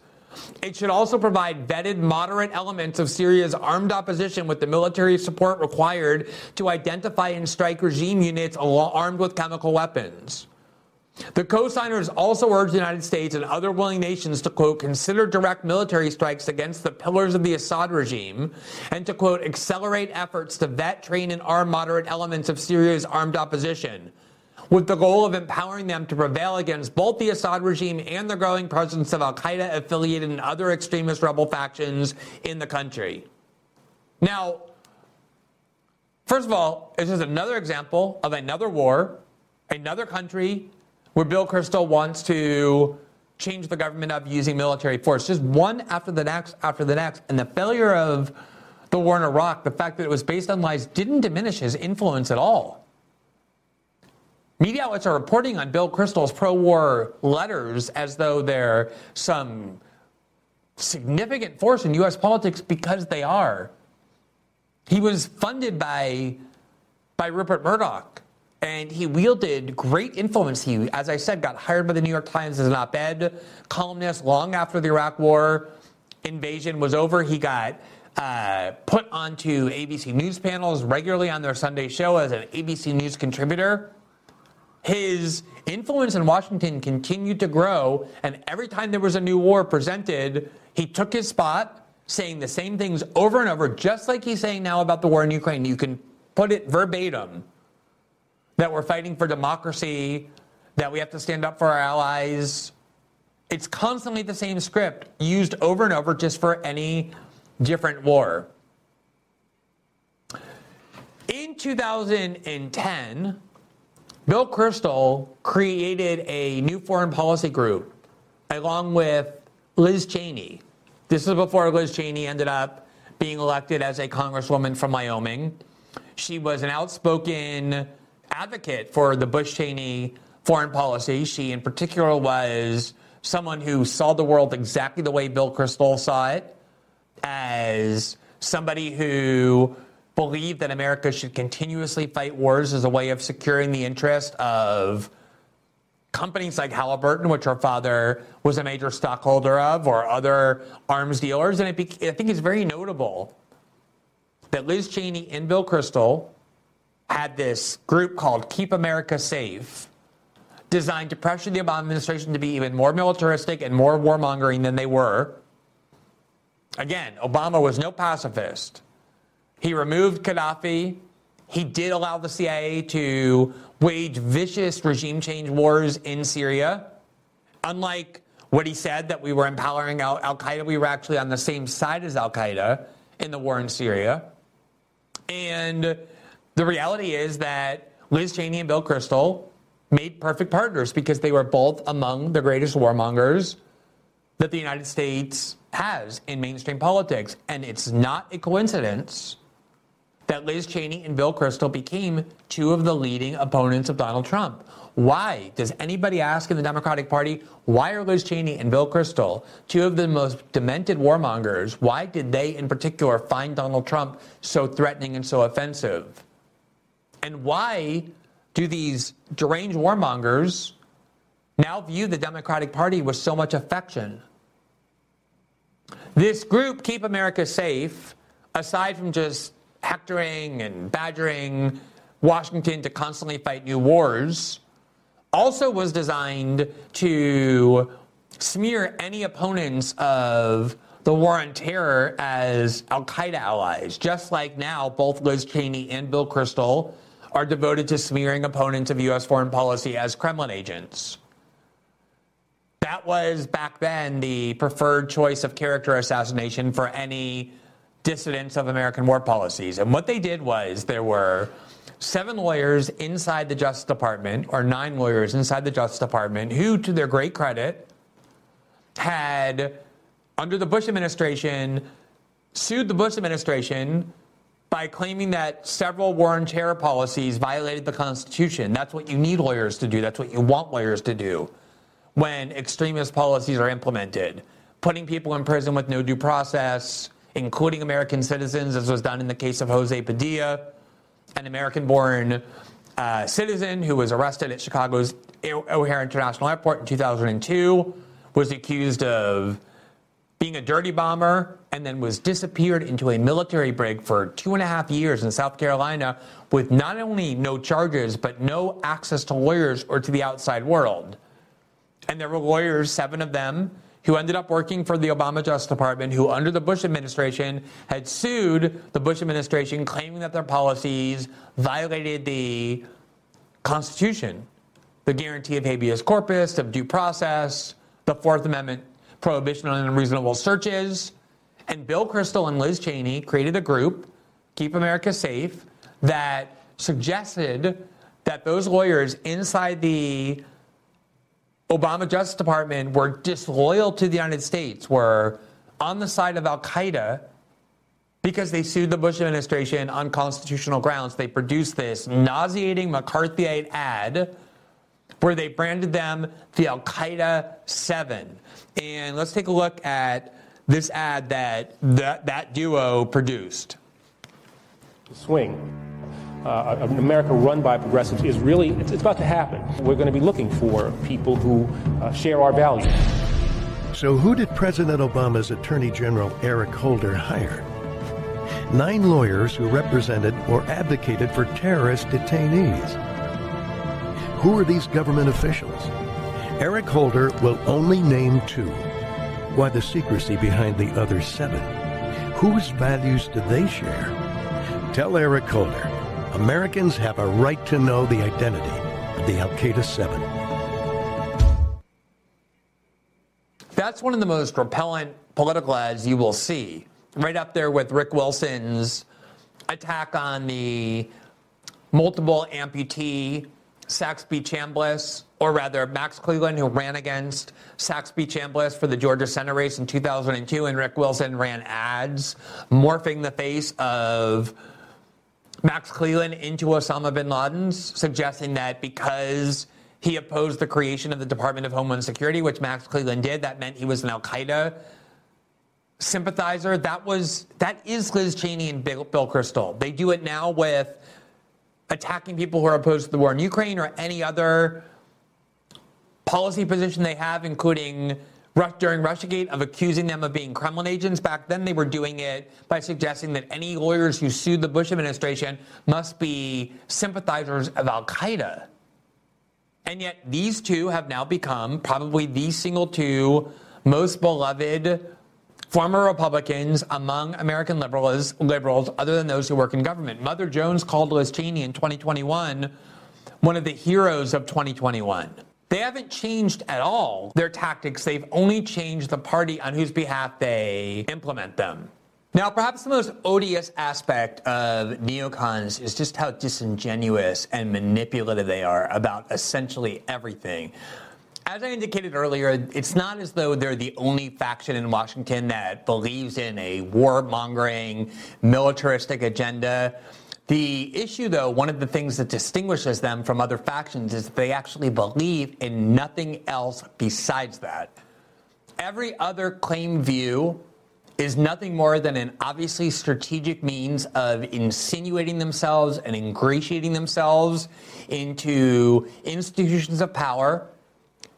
It should also provide vetted moderate elements of Syria's armed opposition with the military support required to identify and strike regime units armed with chemical weapons. The co-signers also urge the United States and other willing nations to, quote, consider direct military strikes against the pillars of the Assad regime and to, quote, accelerate efforts to vet, train, and arm moderate elements of Syria's armed opposition. with the goal of empowering them to prevail against both the Assad regime and the growing presence of Al Qaeda affiliated and other extremist rebel factions in the country. Now, first of all, this is another example of another war, another country where Bill Kristol wants to change the government up using military force, just one after the next after the next. And the failure of the war in Iraq, the fact that it was based on lies, didn't diminish his influence at all. Media outlets are reporting on Bill Kristol's pro war letters as though they're some significant force in U.S. politics because they are. He was funded by, by Rupert Murdoch, and he wielded great influence. He, as I said, got hired by the New York Times as an op ed columnist long after the Iraq War invasion was over. He got uh, put onto ABC News panels regularly on their Sunday show as an ABC News contributor his influence in Washington continued to grow, and every time there was a new war presented, he took his spot, saying the same things over and over, just like he's saying now about the war in Ukraine. You can put it verbatim that we're fighting for democracy, that we have to stand up for our allies. It's constantly the same script used over and over just for any different war. In 2010, Bill Kristol created a new foreign policy group along with Liz Cheney. This is before Liz Cheney ended up being elected as a congresswoman from Wyoming. She was an outspoken advocate for the Bush Cheney foreign policy. She, in particular, was someone who saw the world exactly the way Bill Kristol saw it as somebody who believed that America should continuously fight wars as a way of securing the interest of companies like Halliburton, which her father was a major stockholder of, or other arms dealers. And be- I think it's very notable that Liz Cheney and Bill Kristol had this group called Keep America Safe, designed to pressure the Obama administration to be even more militaristic and more warmongering than they were. Again, Obama was no pacifist. He removed Gaddafi. He did allow the CIA to wage vicious regime change wars in Syria. Unlike what he said that we were empowering Al Qaeda, we were actually on the same side as Al Qaeda in the war in Syria. And the reality is that Liz Cheney and Bill Kristol made perfect partners because they were both among the greatest warmongers that the United States has in mainstream politics. And it's not a coincidence that Liz Cheney and Bill Kristol became two of the leading opponents of Donald Trump. Why? Does anybody ask in the Democratic Party, why are Liz Cheney and Bill Kristol, two of the most demented warmongers, why did they in particular find Donald Trump so threatening and so offensive? And why do these deranged warmongers now view the Democratic Party with so much affection? This group, Keep America Safe, aside from just hectoring and badgering Washington to constantly fight new wars, also was designed to smear any opponents of the war on terror as Al Qaeda allies, just like now both Liz Cheney and Bill Kristol are devoted to smearing opponents of U.S. foreign policy as Kremlin agents. That was back then the preferred choice of character assassination for any dissidents of American war policies. And what they did was there were seven lawyers inside the Justice Department, or nine lawyers inside the Justice Department, who, to their great credit, had, under the Bush administration, sued the Bush administration by claiming that several war on terror policies violated the Constitution. That's what you need lawyers to do. That's what you want lawyers to do when extremist policies are implemented. Putting people in prison with no due process, including American citizens, as was done in the case of Jose Padilla, an American born uh, citizen who was arrested at Chicago's O'Hare International Airport in 2002, was accused of being a dirty bomber, and then was disappeared into a military brig for two and a half years in South Carolina with not only no charges, but no access to lawyers or to the outside world. And there were lawyers, seven of them, who ended up working for the Obama Justice Department, who under the Bush administration had sued the Bush administration, claiming that their policies violated the Constitution. the guarantee of habeas corpus, of due process, the Fourth Amendment prohibition on unreasonable searches. And Bill Kristol and Liz Cheney created a group, Keep America Safe, that suggested that those lawyers inside the Obama Justice Department were disloyal to the United States, were on the side of Al Qaeda because they sued the Bush administration on constitutional grounds. They produced this nauseating McCarthyite ad where they branded them the Al Qaeda 7. And let's take a look at this ad that that, that duo produced. Swing. Uh, America run by progressives is really, it's, it's, about to happen. We're going to be looking for people who uh, share our values. So, who did President Obama's Attorney General Eric Holder hire? Nine lawyers who represented or advocated for terrorist detainees. Who are these government officials? Eric Holder will only name two. Why the secrecy behind the other seven? Whose values do they share? Tell Eric Holder Americans have a right to know the identity of the Al Qaeda 7. That's one of the most repellent political ads you will see. Right up there with Rick Wilson's attack on the multiple amputee Saxby Chambliss, or rather Max Cleland, who ran against Saxby Chambliss for the Georgia Senate race in 2002, and Rick Wilson ran ads morphing the face of Max Cleland into Osama bin Laden's, suggesting that because he opposed the creation of the Department of Homeland Security, which Max Cleland did, that meant he was an Al Qaeda sympathizer. That was that is Liz Cheney and Bill, Bill Kristol. They do it now with attacking people who are opposed to the war in Ukraine or any other policy position they have, including during Russiagate, of accusing them of being Kremlin agents. Back then, they were doing it by suggesting that any lawyers who sued the Bush administration must be sympathizers of Al Qaeda. And yet, these two have now become probably the single two most beloved former Republicans among American liberals, liberals, other than those who work in government. Mother Jones called Liz Cheney in 2021 one of the heroes of 2021. They haven't changed at all their tactics. They've only changed the party on whose behalf they implement them. Now, perhaps the most odious aspect of neocons is just how disingenuous and manipulative they are about essentially everything. As I indicated earlier, it's not as though they're the only faction in Washington that believes in a warmongering, militaristic agenda. The issue, though, one of the things that distinguishes them from other factions is that they actually believe in nothing else besides that. Every other claim view is nothing more than an obviously strategic means of insinuating themselves and ingratiating themselves into institutions of power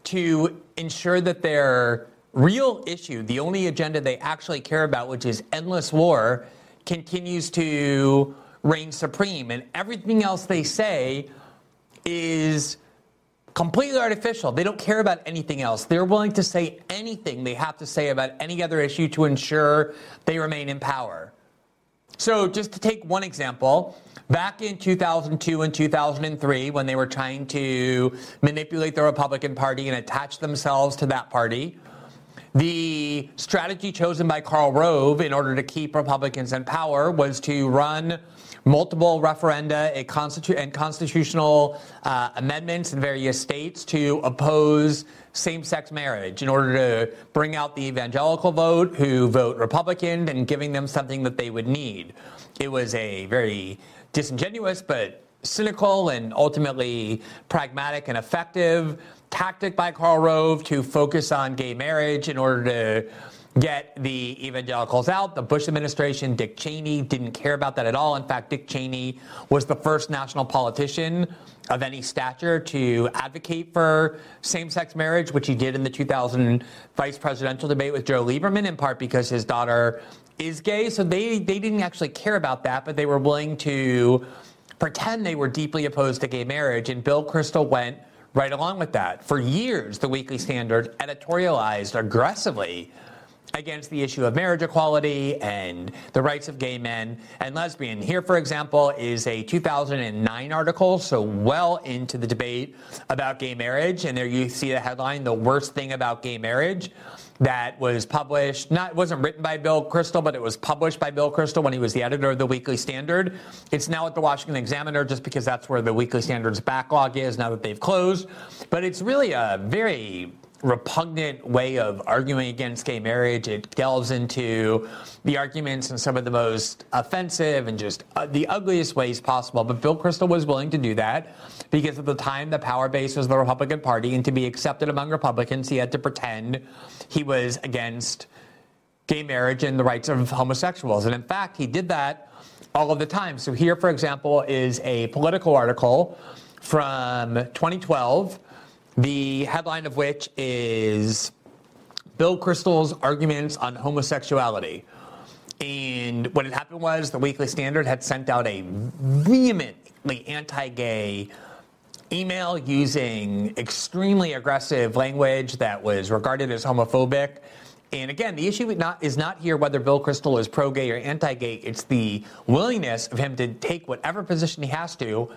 to ensure that their real issue, the only agenda they actually care about, which is endless war, continues to reign supreme. And everything else they say is completely artificial. They don't care about anything else. They're willing to say anything they have to say about any other issue to ensure they remain in power. So, just to take one example, back in 2002 and 2003, when they were trying to manipulate the Republican Party and attach themselves to that party, the strategy chosen by Karl Rove in order to keep Republicans in power was to run multiple referenda constitu- and constitutional uh, amendments in various states to oppose same sex marriage in order to bring out the evangelical vote who vote Republican and giving them something that they would need. It was a very disingenuous but cynical and ultimately pragmatic and effective tactic by Karl Rove to focus on gay marriage in order to get the evangelicals out. The Bush administration, Dick Cheney, didn't care about that at all. In fact, Dick Cheney was the first national politician of any stature to advocate for same sex marriage, which he did in the 2000 vice presidential debate with Joe Lieberman, in part because his daughter is gay. So they, they didn't actually care about that, but they were willing to pretend they were deeply opposed to gay marriage. And Bill Kristol went right along with that. For years, the Weekly Standard editorialized aggressively against the issue of marriage equality and the rights of gay men and lesbian. Here, for example, is a 2009 article, so well into the debate about gay marriage. And there you see the headline, The Worst Thing About Gay Marriage that was published, not, wasn't written by Bill Kristol, but it was published by Bill Kristol when he was the editor of the Weekly Standard. It's now at the Washington Examiner just because that's where the Weekly Standard's backlog is now that they've closed. But it's really a very repugnant way of arguing against gay marriage. It delves into the arguments in some of the most offensive and just uh, the ugliest ways possible. But Bill Kristol was willing to do that because at the time the power base was the Republican Party, and to be accepted among Republicans, he had to pretend he was against gay marriage and the rights of homosexuals. And in fact, he did that all of the time. So here, for example, is a political article from 2012 the headline of which is Bill Kristol's arguments on homosexuality. And what had happened was the Weekly Standard had sent out a vehemently anti gay email using extremely aggressive language that was regarded as homophobic. And again, the issue is not here whether Bill Kristol is pro gay or anti gay. It's the willingness of him to take whatever position he has to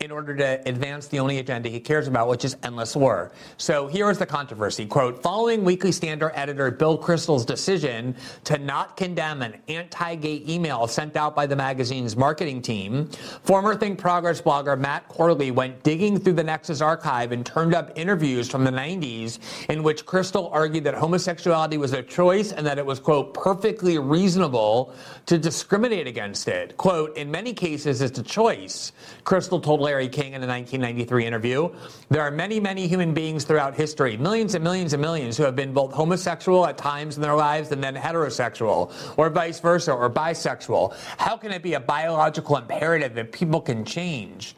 in order to advance the only agenda he cares about, which is endless war. So here is the controversy. Quote, following Weekly Standard editor Bill Kristol's decision to not condemn an anti-gay email sent out by the magazine's marketing team, former Think Progress blogger Matt Corley went digging through the Nexis archive and turned up interviews from the 90s in which Kristol argued that homosexuality was a choice and that it was, quote, perfectly reasonable to discriminate against it. Quote, in many cases, it's a choice, Kristol told Larry King in a 1993 interview. There are many, many human beings throughout history, millions and millions and millions, who have been both homosexual at times in their lives and then heterosexual, or vice versa, or bisexual. How can it be a biological imperative that people can change?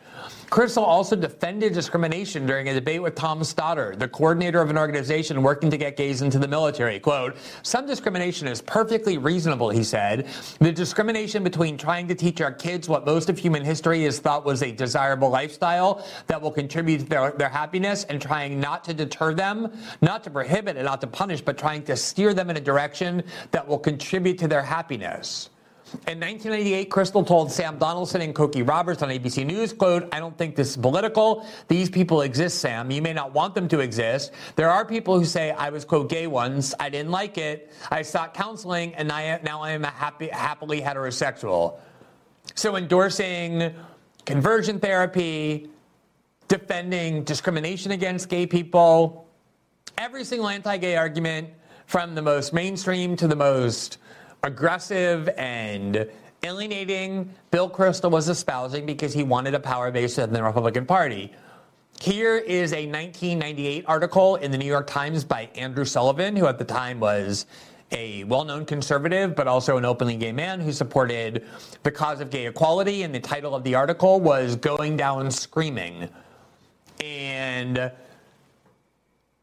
Kristol also defended discrimination during a debate with Tom Stoddard, the coordinator of an organization working to get gays into the military. Quote, some discrimination is perfectly reasonable, he said. The discrimination between trying to teach our kids what most of human history is thought was a desirable lifestyle that will contribute to their, their happiness and trying not to deter them, not to prohibit and not to punish, but trying to steer them in a direction that will contribute to their happiness. In 1998, Kristol told Sam Donaldson and Cokie Roberts on ABC News, quote, I don't think this is political. These people exist, Sam. You may not want them to exist. There are people who say I was, quote, gay once. I didn't like it. I sought counseling, and I, now I am a happy, happily heterosexual. So endorsing conversion therapy, defending discrimination against gay people, every single anti-gay argument from the most mainstream to the most aggressive and alienating Bill Kristol was espousing because he wanted a power base in the Republican Party. Here is a 1998 article in the New York Times by Andrew Sullivan, who at the time was a well known conservative, but also an openly gay man who supported the cause of gay equality. And the title of the article was Going Down Screaming. And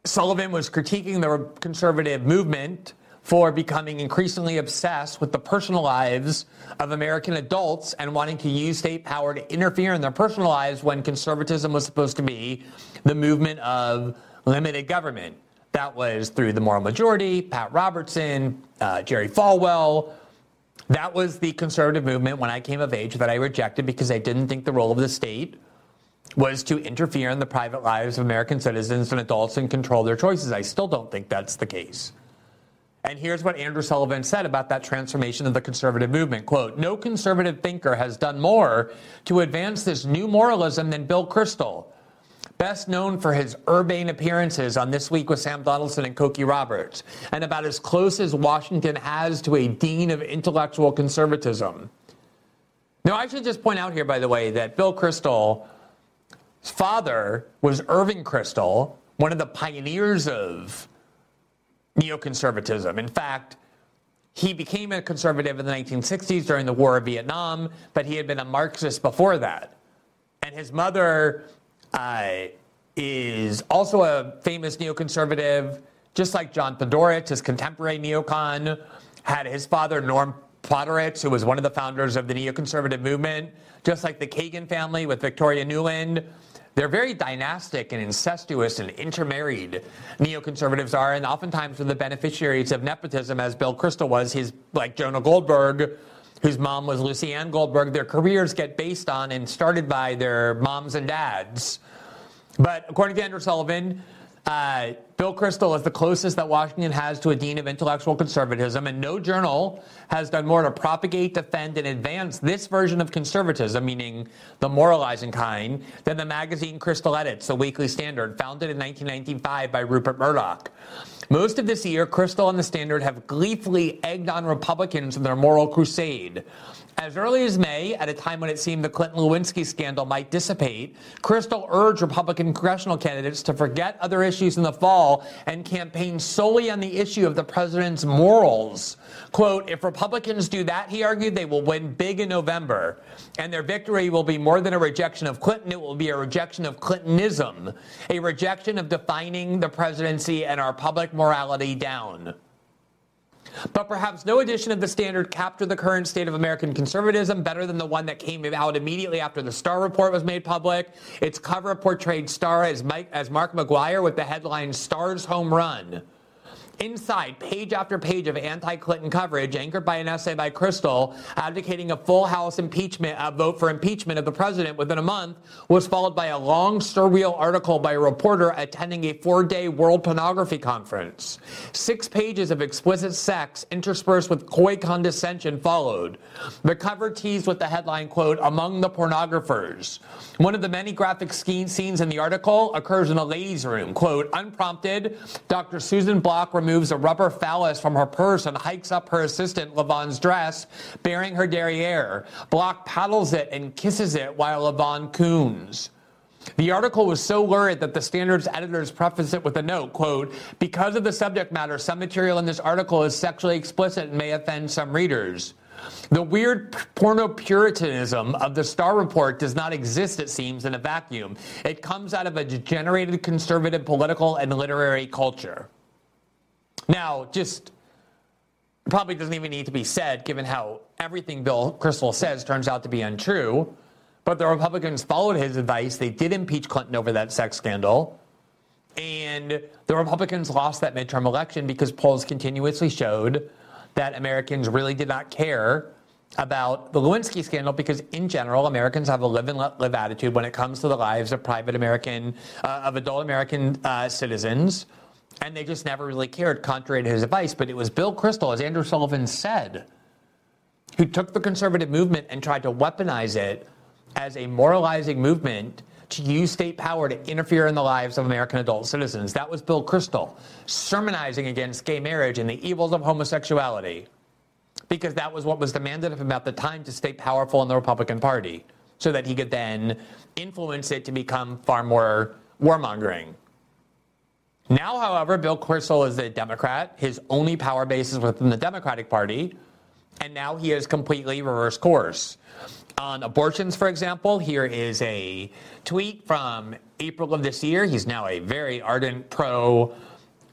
Sullivan was critiquing the conservative movement for becoming increasingly obsessed with the personal lives of American adults and wanting to use state power to interfere in their personal lives when conservatism was supposed to be the movement of limited government. That was through the moral majority, Pat Robertson, uh, Jerry Falwell. That was the conservative movement when I came of age that I rejected because I didn't think the role of the state was to interfere in the private lives of American citizens and adults and control their choices. I still don't think that's the case. And here's what Andrew Sullivan said about that transformation of the conservative movement. Quote, no conservative thinker has done more to advance this new moralism than Bill Kristol. Best known for his urbane appearances on This Week with Sam Donaldson and Cokie Roberts, and about as close as Washington has to a dean of intellectual conservatism. Now, I should just point out here, by the way, that Bill Kristol's father was Irving Kristol, one of the pioneers of neoconservatism. In fact, he became a conservative in the 1960s during the War of Vietnam, but he had been a Marxist before that. And his mother uh, is also a famous neoconservative, just like John Podhoretz, his contemporary neocon, had his father, Norm Podhoretz, who was one of the founders of the neoconservative movement, just like the Kagan family with Victoria Nuland they're very dynastic and incestuous and intermarried. Neoconservatives are, and oftentimes are the beneficiaries of nepotism, as Bill Kristol was. He's like Jonah Goldberg, whose mom was Lucianne Goldberg. Their careers get based on and started by their moms and dads. But according to Andrew Sullivan, uh, Bill Kristol is the closest that Washington has to a dean of intellectual conservatism, and no journal has done more to propagate, defend, and advance this version of conservatism, meaning the moralizing kind, than the magazine Kristol Edits, the weekly standard, founded in 1995 by Rupert Murdoch. Most of this year, Kristol and the Standard have gleefully egged on Republicans in their moral crusade. As early as May, at a time when it seemed the Clinton Lewinsky scandal might dissipate, Kristol urged Republican congressional candidates to forget other issues in the fall and campaign solely on the issue of the president's morals. Quote, if Republicans do that, he argued, they will win big in November. And their victory will be more than a rejection of Clinton, it will be a rejection of Clintonism, a rejection of defining the presidency and our public morality down. But perhaps no edition of the Standard captured the current state of American conservatism better than the one that came out immediately after the Starr report was made public. Its cover portrayed Starr as, Mike, as Mark McGwire with the headline Starr's Home Run. Inside, page after page of anti-Clinton coverage, anchored by an essay by Kristol, advocating a full House impeachment, a vote for impeachment of the president within a month, was followed by a long, surreal article by a reporter attending a four-day world pornography conference. Six pages of explicit sex interspersed with coy condescension followed. The cover teased with the headline, quote, among the pornographers. One of the many graphic scenes in the article occurs in a ladies' room, quote, unprompted, Dr. Susan Block removes a rubber phallus from her purse and hikes up her assistant Lavon's dress, bearing her derriere. Block paddles it and kisses it while Lavon coons. The article was so lurid that the Standard's editors preface it with a note, quote, because of the subject matter, some material in this article is sexually explicit and may offend some readers. The weird porno puritanism of the Starr Report does not exist, it seems, in a vacuum. It comes out of a degenerated conservative political and literary culture. Now, just probably doesn't even need to be said, given how everything Bill Kristol says turns out to be untrue. But the Republicans followed his advice. They did impeach Clinton over that sex scandal. And the Republicans lost that midterm election because polls continuously showed that Americans really did not care about the Lewinsky scandal because, in general, Americans have a live and let live attitude when it comes to the lives of private American, uh, of adult American uh, citizens and they just never really cared, contrary to his advice. But it was Bill Kristol, as Andrew Sullivan said, who took the conservative movement and tried to weaponize it as a moralizing movement to use state power to interfere in the lives of American adult citizens. That was Bill Kristol, sermonizing against gay marriage and the evils of homosexuality, because that was what was demanded of him at the time to stay powerful in the Republican Party, so that he could then influence it to become far more warmongering. Now, however, Bill Kristol is a Democrat. His only power base is within the Democratic Party. And now he has completely reversed course. On abortions, for example, here is a tweet from April of this year. He's now a very ardent pro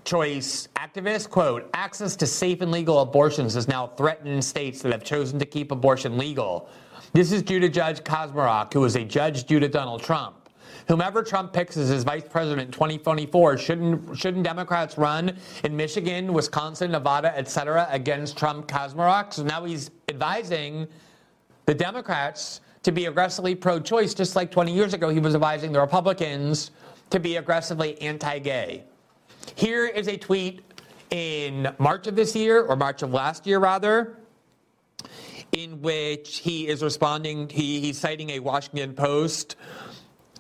choice activist. Quote Access to safe and legal abortions is now threatened in states that have chosen to keep abortion legal. This is due to Judge Kacsmaryk, who is a judge due to Donald Trump whomever Trump picks as his vice president in 2024, shouldn't shouldn't Democrats run in Michigan, Wisconsin, Nevada, et cetera, against Trump Kacsmaryk? So now he's advising the Democrats to be aggressively pro-choice, just like 20 years ago he was advising the Republicans to be aggressively anti-gay. Here is a tweet in March of this year, or March of last year, rather, in which he is responding. He, he's citing a Washington Post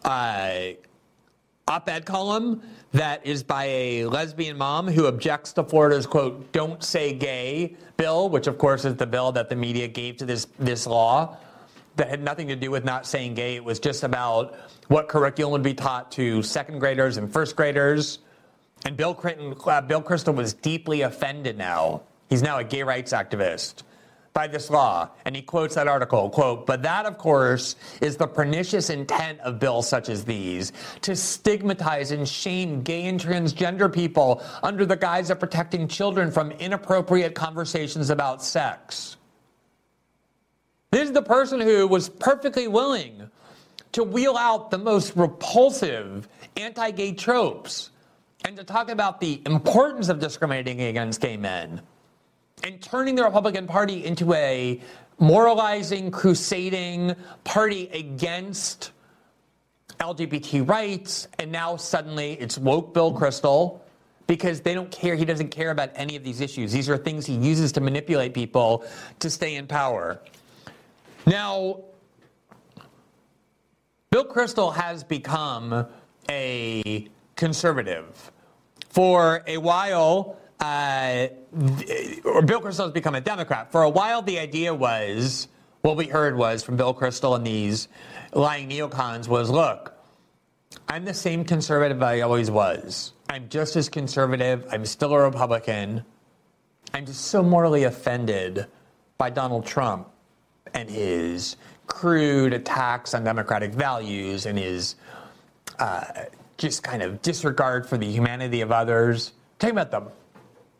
uh, op ed column that is by a lesbian mom who objects to Florida's quote, don't say gay bill, which of course is the bill that the media gave to this, this law that had nothing to do with not saying gay. It was just about what curriculum would be taught to second graders and first graders. And Bill Clinton, uh, Bill Kristol was deeply offended now. He's now a gay rights activist by this law. And he quotes that article, quote, but that, of course, is the pernicious intent of bills such as these to stigmatize and shame gay and transgender people under the guise of protecting children from inappropriate conversations about sex. This is the person who was perfectly willing to wheel out the most repulsive anti gay tropes and to talk about the importance of discriminating against gay men and turning the Republican Party into a moralizing, crusading party against LGBT rights. And now suddenly it's woke Bill Kristol because they don't care. He doesn't care about any of these issues. These are things he uses to manipulate people to stay in power. Now, Bill Kristol has become a conservative. For a while, uh, or Bill Kristol has become a Democrat. For a while, the idea was what we heard was from Bill Kristol and these lying neocons was look, I'm the same conservative I always was. I'm just as conservative. I'm still a Republican. I'm just so morally offended by Donald Trump and his crude attacks on democratic values and his uh, just kind of disregard for the humanity of others. Talking about the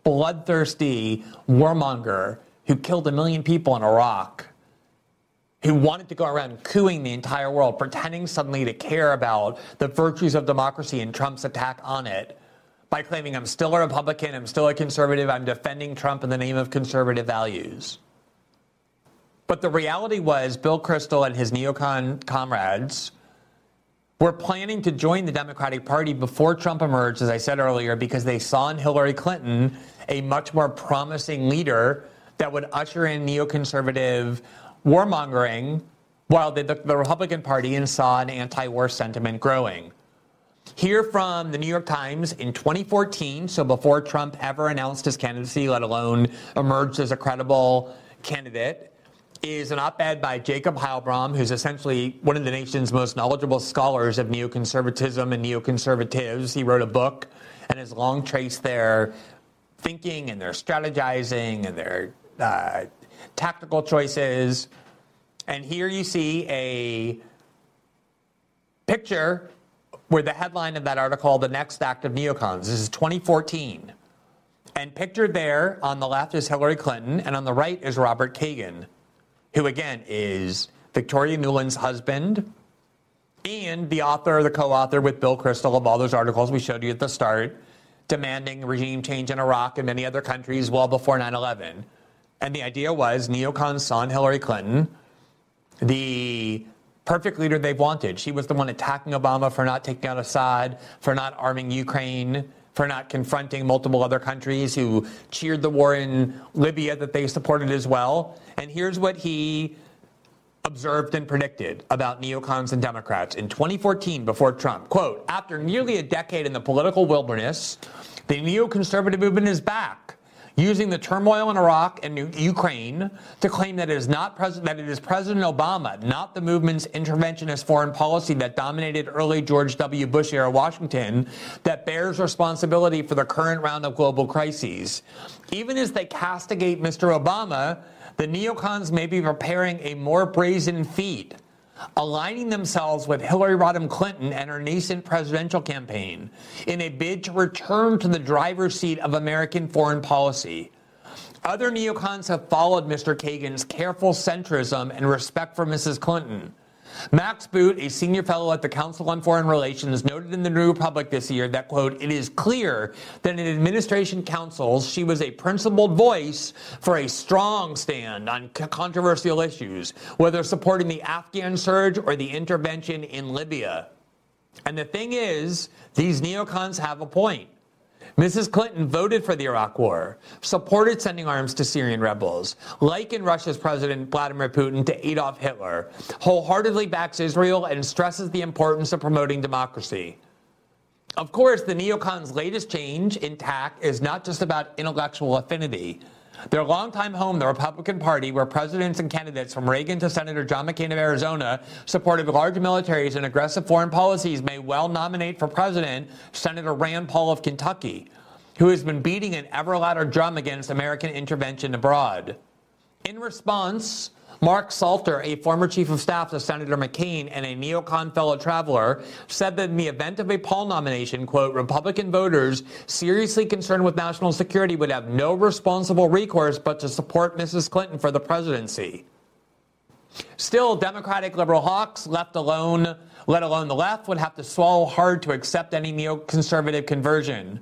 bloodthirsty warmonger who killed a million people in Iraq, who wanted to go around cooing the entire world, pretending suddenly to care about the virtues of democracy and Trump's attack on it by claiming I'm still a Republican, I'm still a conservative, I'm defending Trump in the name of conservative values. But the reality was, Bill Kristol and his neocon comrades were planning to join the Democratic Party before Trump emerged, as I said earlier, because they saw in Hillary Clinton a much more promising leader that would usher in neoconservative warmongering while the, the, the Republican Party and saw an anti war sentiment growing. Here from the New York Times in 2014, so before Trump ever announced his candidacy, let alone emerged as a credible candidate, is an op ed by Jacob Heilbrunn, who's essentially one of the nation's most knowledgeable scholars of neoconservatism and neoconservatives. He wrote a book and has long traced their thinking and their strategizing and their uh, tactical choices. And here you see a picture where the headline of that article, The Next Act of Neocons. This is 2014. And pictured there on the left is Hillary Clinton, and on the right is Robert Kagan who again is Victoria Nuland's husband and the author, the co author with Bill Kristol of all those articles we showed you at the start, demanding regime change in Iraq and many other countries well before 9 11. And the idea was neocons saw Hillary Clinton the perfect leader they've wanted. She was the one attacking Obama for not taking out Assad, for not arming Ukraine, for not confronting multiple other countries who cheered the war in Libya that they supported as well. And here's what he observed and predicted about neocons and Democrats in 2014 before Trump. Quote, after nearly a decade in the political wilderness, the neoconservative movement is back using the turmoil in Iraq and Ukraine to claim that it is not pres- that it is President Obama, not the movement's interventionist foreign policy that dominated early George W. Bush era Washington, that bears responsibility for the current round of global crises. Even as they castigate Mr. Obama, the neocons may be preparing a more brazen feat aligning themselves with Hillary Rodham Clinton and her nascent presidential campaign in a bid to return to the driver's seat of American foreign policy. Other neocons have followed Mr. Kagan's careful centrism and respect for Mrs. Clinton. Max Boot, a senior fellow at the Council on Foreign Relations, noted in the New Republic this year that, quote, it is clear that in administration councils, she was a principled voice for a strong stand on controversial issues, whether supporting the Afghan surge or the intervention in Libya. And the thing is, these neocons have a point. Mrs. Clinton voted for the Iraq War, supported sending arms to Syrian rebels, likened Russia's President Vladimir Putin to Adolf Hitler, wholeheartedly backs Israel, and stresses the importance of promoting democracy. Of course, the neocons' latest change in tack is not just about intellectual affinity. Their longtime home, the Republican Party, where presidents and candidates from Reagan to Senator John McCain of Arizona supported large militaries and aggressive foreign policies, may well nominate for president Senator Rand Paul of Kentucky, who has been beating an ever louder drum against American intervention abroad. In response, Mark Salter, a former chief of staff to Senator McCain and a neocon fellow traveler, said that in the event of a Paul nomination, quote, Republican voters seriously concerned with national security would have no responsible recourse but to support Mrs. Clinton for the presidency. Still, Democratic liberal hawks, left alone, let alone the left, would have to swallow hard to accept any neoconservative conversion.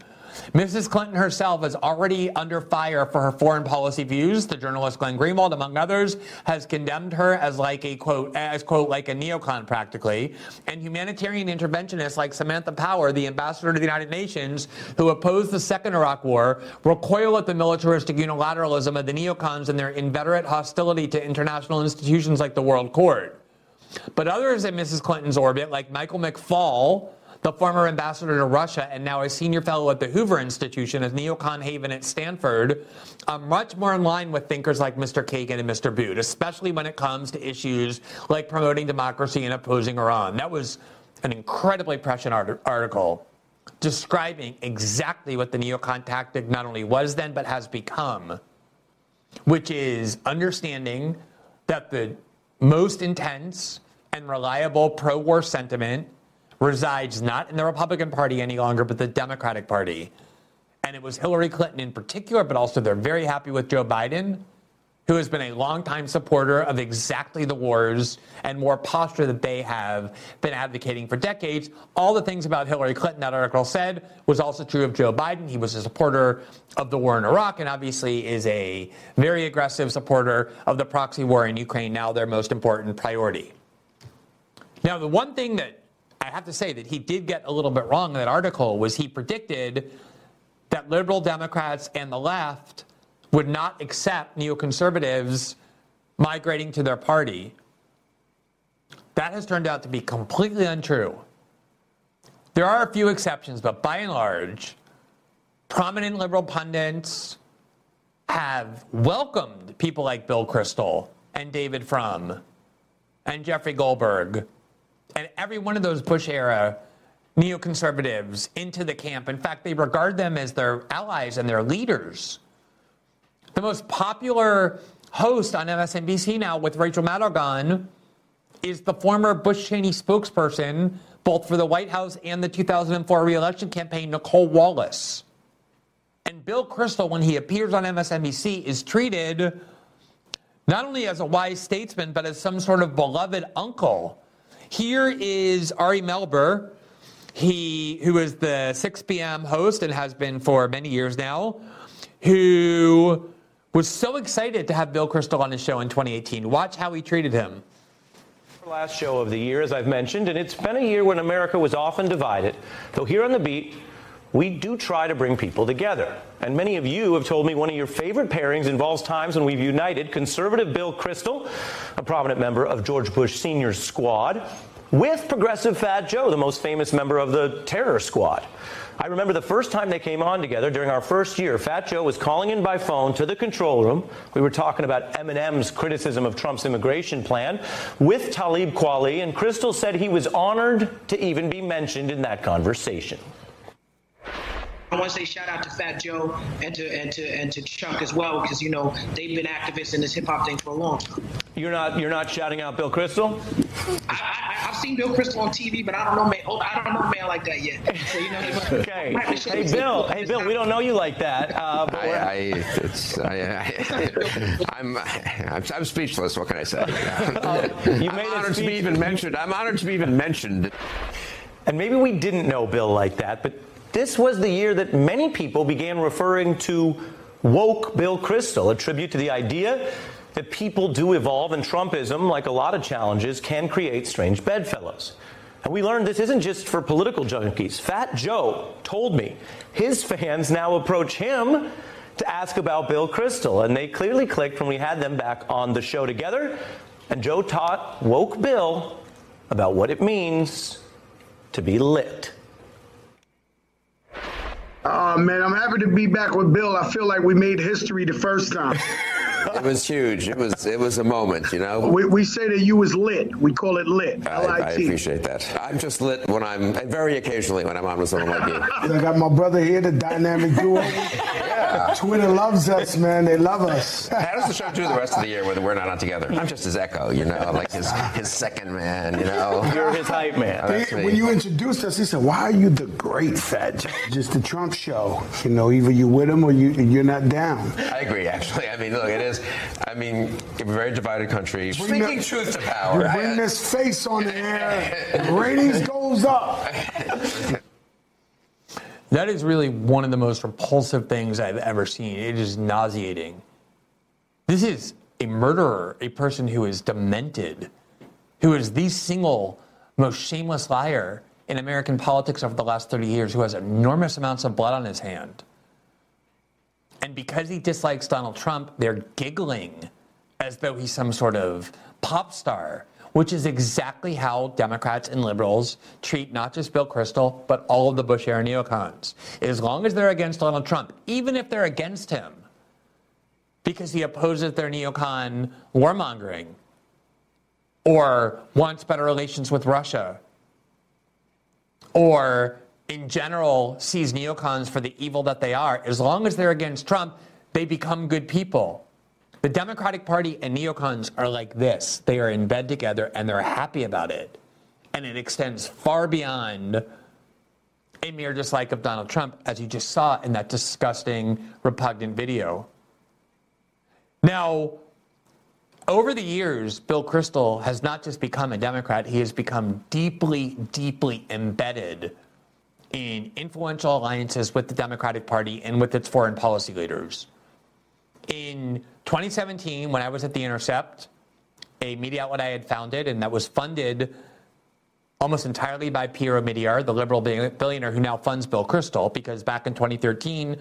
Mrs. Clinton herself is already under fire for her foreign policy views. The journalist Glenn Greenwald, among others, has condemned her as like a quote, as quote, like a neocon practically. And humanitarian interventionists like Samantha Power, the ambassador to the United Nations, who opposed the second Iraq war, recoil at the militaristic unilateralism of the neocons and their inveterate hostility to international institutions like the World Court. But others in Mrs. Clinton's orbit, like Michael McFaul, the former ambassador to Russia and now a senior fellow at the Hoover Institution, a neocon haven at Stanford, are much more in line with thinkers like Mr. Kagan and Mr. Boot, especially when it comes to issues like promoting democracy and opposing Iran. That was an incredibly prescient art- article describing exactly what the neocon tactic not only was then, but has become, which is understanding that the most intense and reliable pro war sentiment resides not in the Republican Party any longer, but the Democratic Party. And it was Hillary Clinton in particular, but also they're very happy with Joe Biden, who has been a longtime supporter of exactly the wars and more posture that they have been advocating for decades. All the things about Hillary Clinton that article said was also true of Joe Biden. He was a supporter of the war in Iraq and obviously is a very aggressive supporter of the proxy war in Ukraine, now their most important priority. Now, the one thing that I have to say that he did get a little bit wrong in that article was he predicted that liberal Democrats and the left would not accept neoconservatives migrating to their party. That has turned out to be completely untrue. There are a few exceptions, but by and large, prominent liberal pundits have welcomed people like Bill Kristol and David Frum and Jeffrey Goldberg and every one of those Bush era neoconservatives into the camp. In fact, they regard them as their allies and their leaders. The most popular host on MSNBC now with Rachel Maddow is the former Bush Cheney spokesperson, both for the White House and the 2004 reelection campaign, Nicolle Wallace. And Bill Kristol, when he appears on MSNBC, is treated not only as a wise statesman, but as some sort of beloved uncle here is Ari Melber, he who is the 6 p.m. host and has been for many years now, who was so excited to have Bill Kristol on his show in 2018. Watch how he treated him. Last show of the year, as I've mentioned, and it's been a year when America was often divided. Though here on the beat, we do try to bring people together. And many of you have told me one of your favorite pairings involves times when we've united conservative Bill Kristol, a prominent member of George Bush Sr.'s squad, with progressive Fat Joe, the most famous member of the terror squad. I remember the first time they came on together during our first year. Fat Joe was calling in by phone to the control room. We were talking about Eminem's criticism of Trump's immigration plan with Talib Kweli, and Kristol said he was honored to even be mentioned in that conversation. I want to say shout out to Fat Joe and to and to and to Chuck as well because you know they've been activists in this hip hop thing for a long time. You're not you're not shouting out Bill Kristol. I, have seen Bill Kristol on TV, but I don't know man. Oh, I don't know man like that yet. So, you know, okay. Hey Bill. Hey Bill. We don't know you like that. Uh, I, I, it's, I, am (laughs) I'm, I'm speechless. What can I say? Uh, you I'm honored to be even mentioned. I'm honored to be even mentioned. And maybe we didn't know Bill like that, but this was the year that many people began referring to woke Bill Kristol, a tribute to the idea that people do evolve and Trumpism, like a lot of challenges, can create strange bedfellows. And we learned this isn't just for political junkies. Fat Joe told me his fans now approach him to ask about Bill Kristol, and they clearly clicked when we had them back on the show together. And Joe taught woke Bill about what it means to be lit. Oh man, I'm happy to be back with Bill. I feel like we made history the first time. (laughs) it was huge. It was it was a moment, you know. We, we say that you was lit. We call it lit. I, I appreciate that. I'm just lit when I'm very occasionally when I'm on with someone like you. (laughs) I got my brother here, the dynamic duo. yeah. (laughs) Yeah. Twitter loves us, man. They love us. How does the show do the rest of the year when we're not on together? I'm just his echo, you know, like his his second man, you know. You're his hype man. Oh, when you introduced us, he said, "Why are you the great fat?" Just the Trump show. You know, either you with him or you you're not down. I agree. Actually, I mean, look, it is. I mean, a very divided country. Bring Speaking the, truth to power. You bring uh, this face on the air. (laughs) ratings goes up. That is really one of the most repulsive things I've ever seen. It is nauseating. This is a murderer, a person who is demented, who is the single most shameless liar in American politics over the last 30 years, who has enormous amounts of blood on his hand. And because he dislikes Donald Trump, they're giggling as though he's some sort of pop star which is exactly how Democrats and liberals treat not just Bill Kristol, but all of the Bush era neocons. As long as they're against Donald Trump, even if they're against him because he opposes their neocon warmongering or wants better relations with Russia or in general sees neocons for the evil that they are, as long as they're against Trump, they become good people. The Democratic Party and neocons are like this. They are in bed together and they're happy about it. And it extends far beyond a mere dislike of Donald Trump, as you just saw in that disgusting, repugnant video. Now, over the years, Bill Kristol has not just become a Democrat, he has become deeply, deeply embedded in influential alliances with the Democratic Party and with its foreign policy leaders. In 2017, when I was at The Intercept, a media outlet I had founded and that was funded almost entirely by Pierre Omidyar, the liberal billionaire who now funds Bill Kristol, because back in 2013,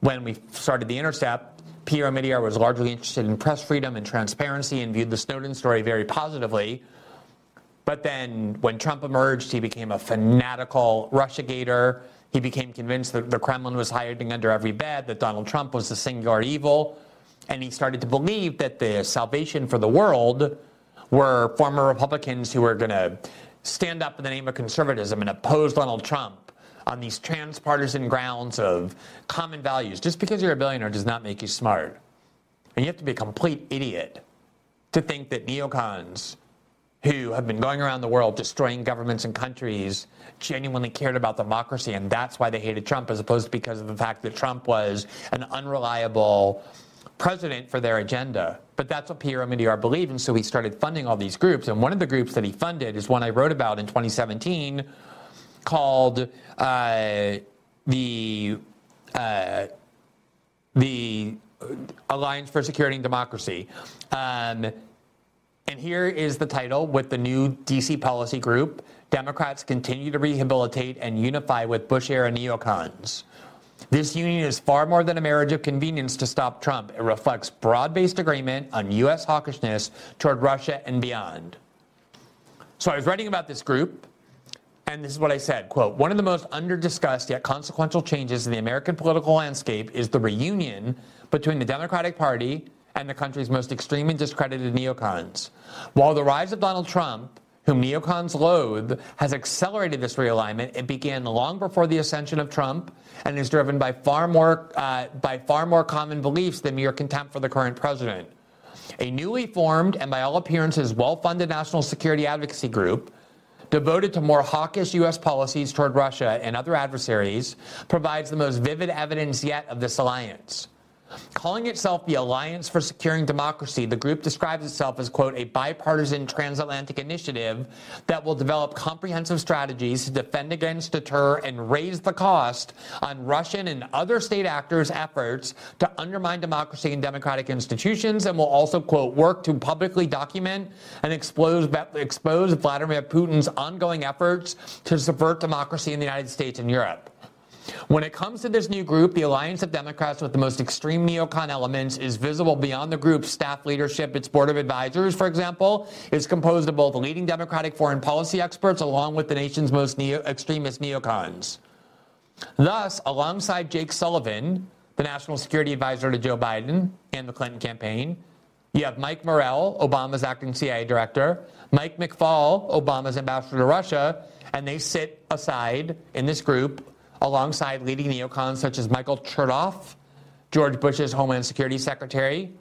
when we started The Intercept, Pierre Omidyar was largely interested in press freedom and transparency and viewed the Snowden story very positively. But then when Trump emerged, he became a fanatical Russiagator. He became convinced that the Kremlin was hiding under every bed, that Donald Trump was the singular evil and he started to believe that the salvation for the world were former Republicans who were going to stand up in the name of conservatism and oppose Donald Trump on these transpartisan grounds of common values. Just because you're a billionaire does not make you smart. And you have to be a complete idiot to think that neocons who have been going around the world destroying governments and countries genuinely cared about democracy and that's why they hated Trump as opposed to because of the fact that Trump was an unreliable president for their agenda. But that's what Pierre Omidyar believed, and so he started funding all these groups. And one of the groups that he funded is one I wrote about in 2017 called uh, the uh, the Alliance for Security and Democracy. Um, and here is the title with the new DC policy group Democrats continue to rehabilitate and unify with Bush era neocons. This union is far more than a marriage of convenience to stop Trump. It reflects broad based agreement on U.S. hawkishness toward Russia and beyond. So I was writing about this group, and this is what I said quote, one of the most underdiscussed yet consequential changes in the American political landscape is the reunion between the Democratic Party and the country's most extreme and discredited neocons. While the rise of Donald Trump whom neocons loathe, has accelerated this realignment. It began long before the ascension of Trump and is driven by far more uh, by far more common beliefs than mere contempt for the current president. A newly formed and by all appearances well-funded national security advocacy group devoted to more hawkish U.S. policies toward Russia and other adversaries provides the most vivid evidence yet of this alliance. Calling itself the Alliance for Securing Democracy, the group describes itself as, quote, a bipartisan transatlantic initiative that will develop comprehensive strategies to defend against, deter, and raise the cost on Russian and other state actors' efforts to undermine democracy and democratic institutions, and will also, quote, work to publicly document and expose, expose Vladimir Putin's ongoing efforts to subvert democracy in the United States and Europe. When it comes to this new group, the alliance of Democrats with the most extreme neocon elements is visible beyond the group's staff leadership. Its board of advisors, for example, is composed of both leading Democratic foreign policy experts along with the nation's most neo- extremist neocons. Thus, alongside Jake Sullivan, the national security advisor to Joe Biden and the Clinton campaign, you have Mike Morell, Obama's acting CIA director, Mike McFaul, Obama's ambassador to Russia, and they sit aside in this group alongside leading neocons such as Michael Chertoff, George Bush's Homeland Security Secretary,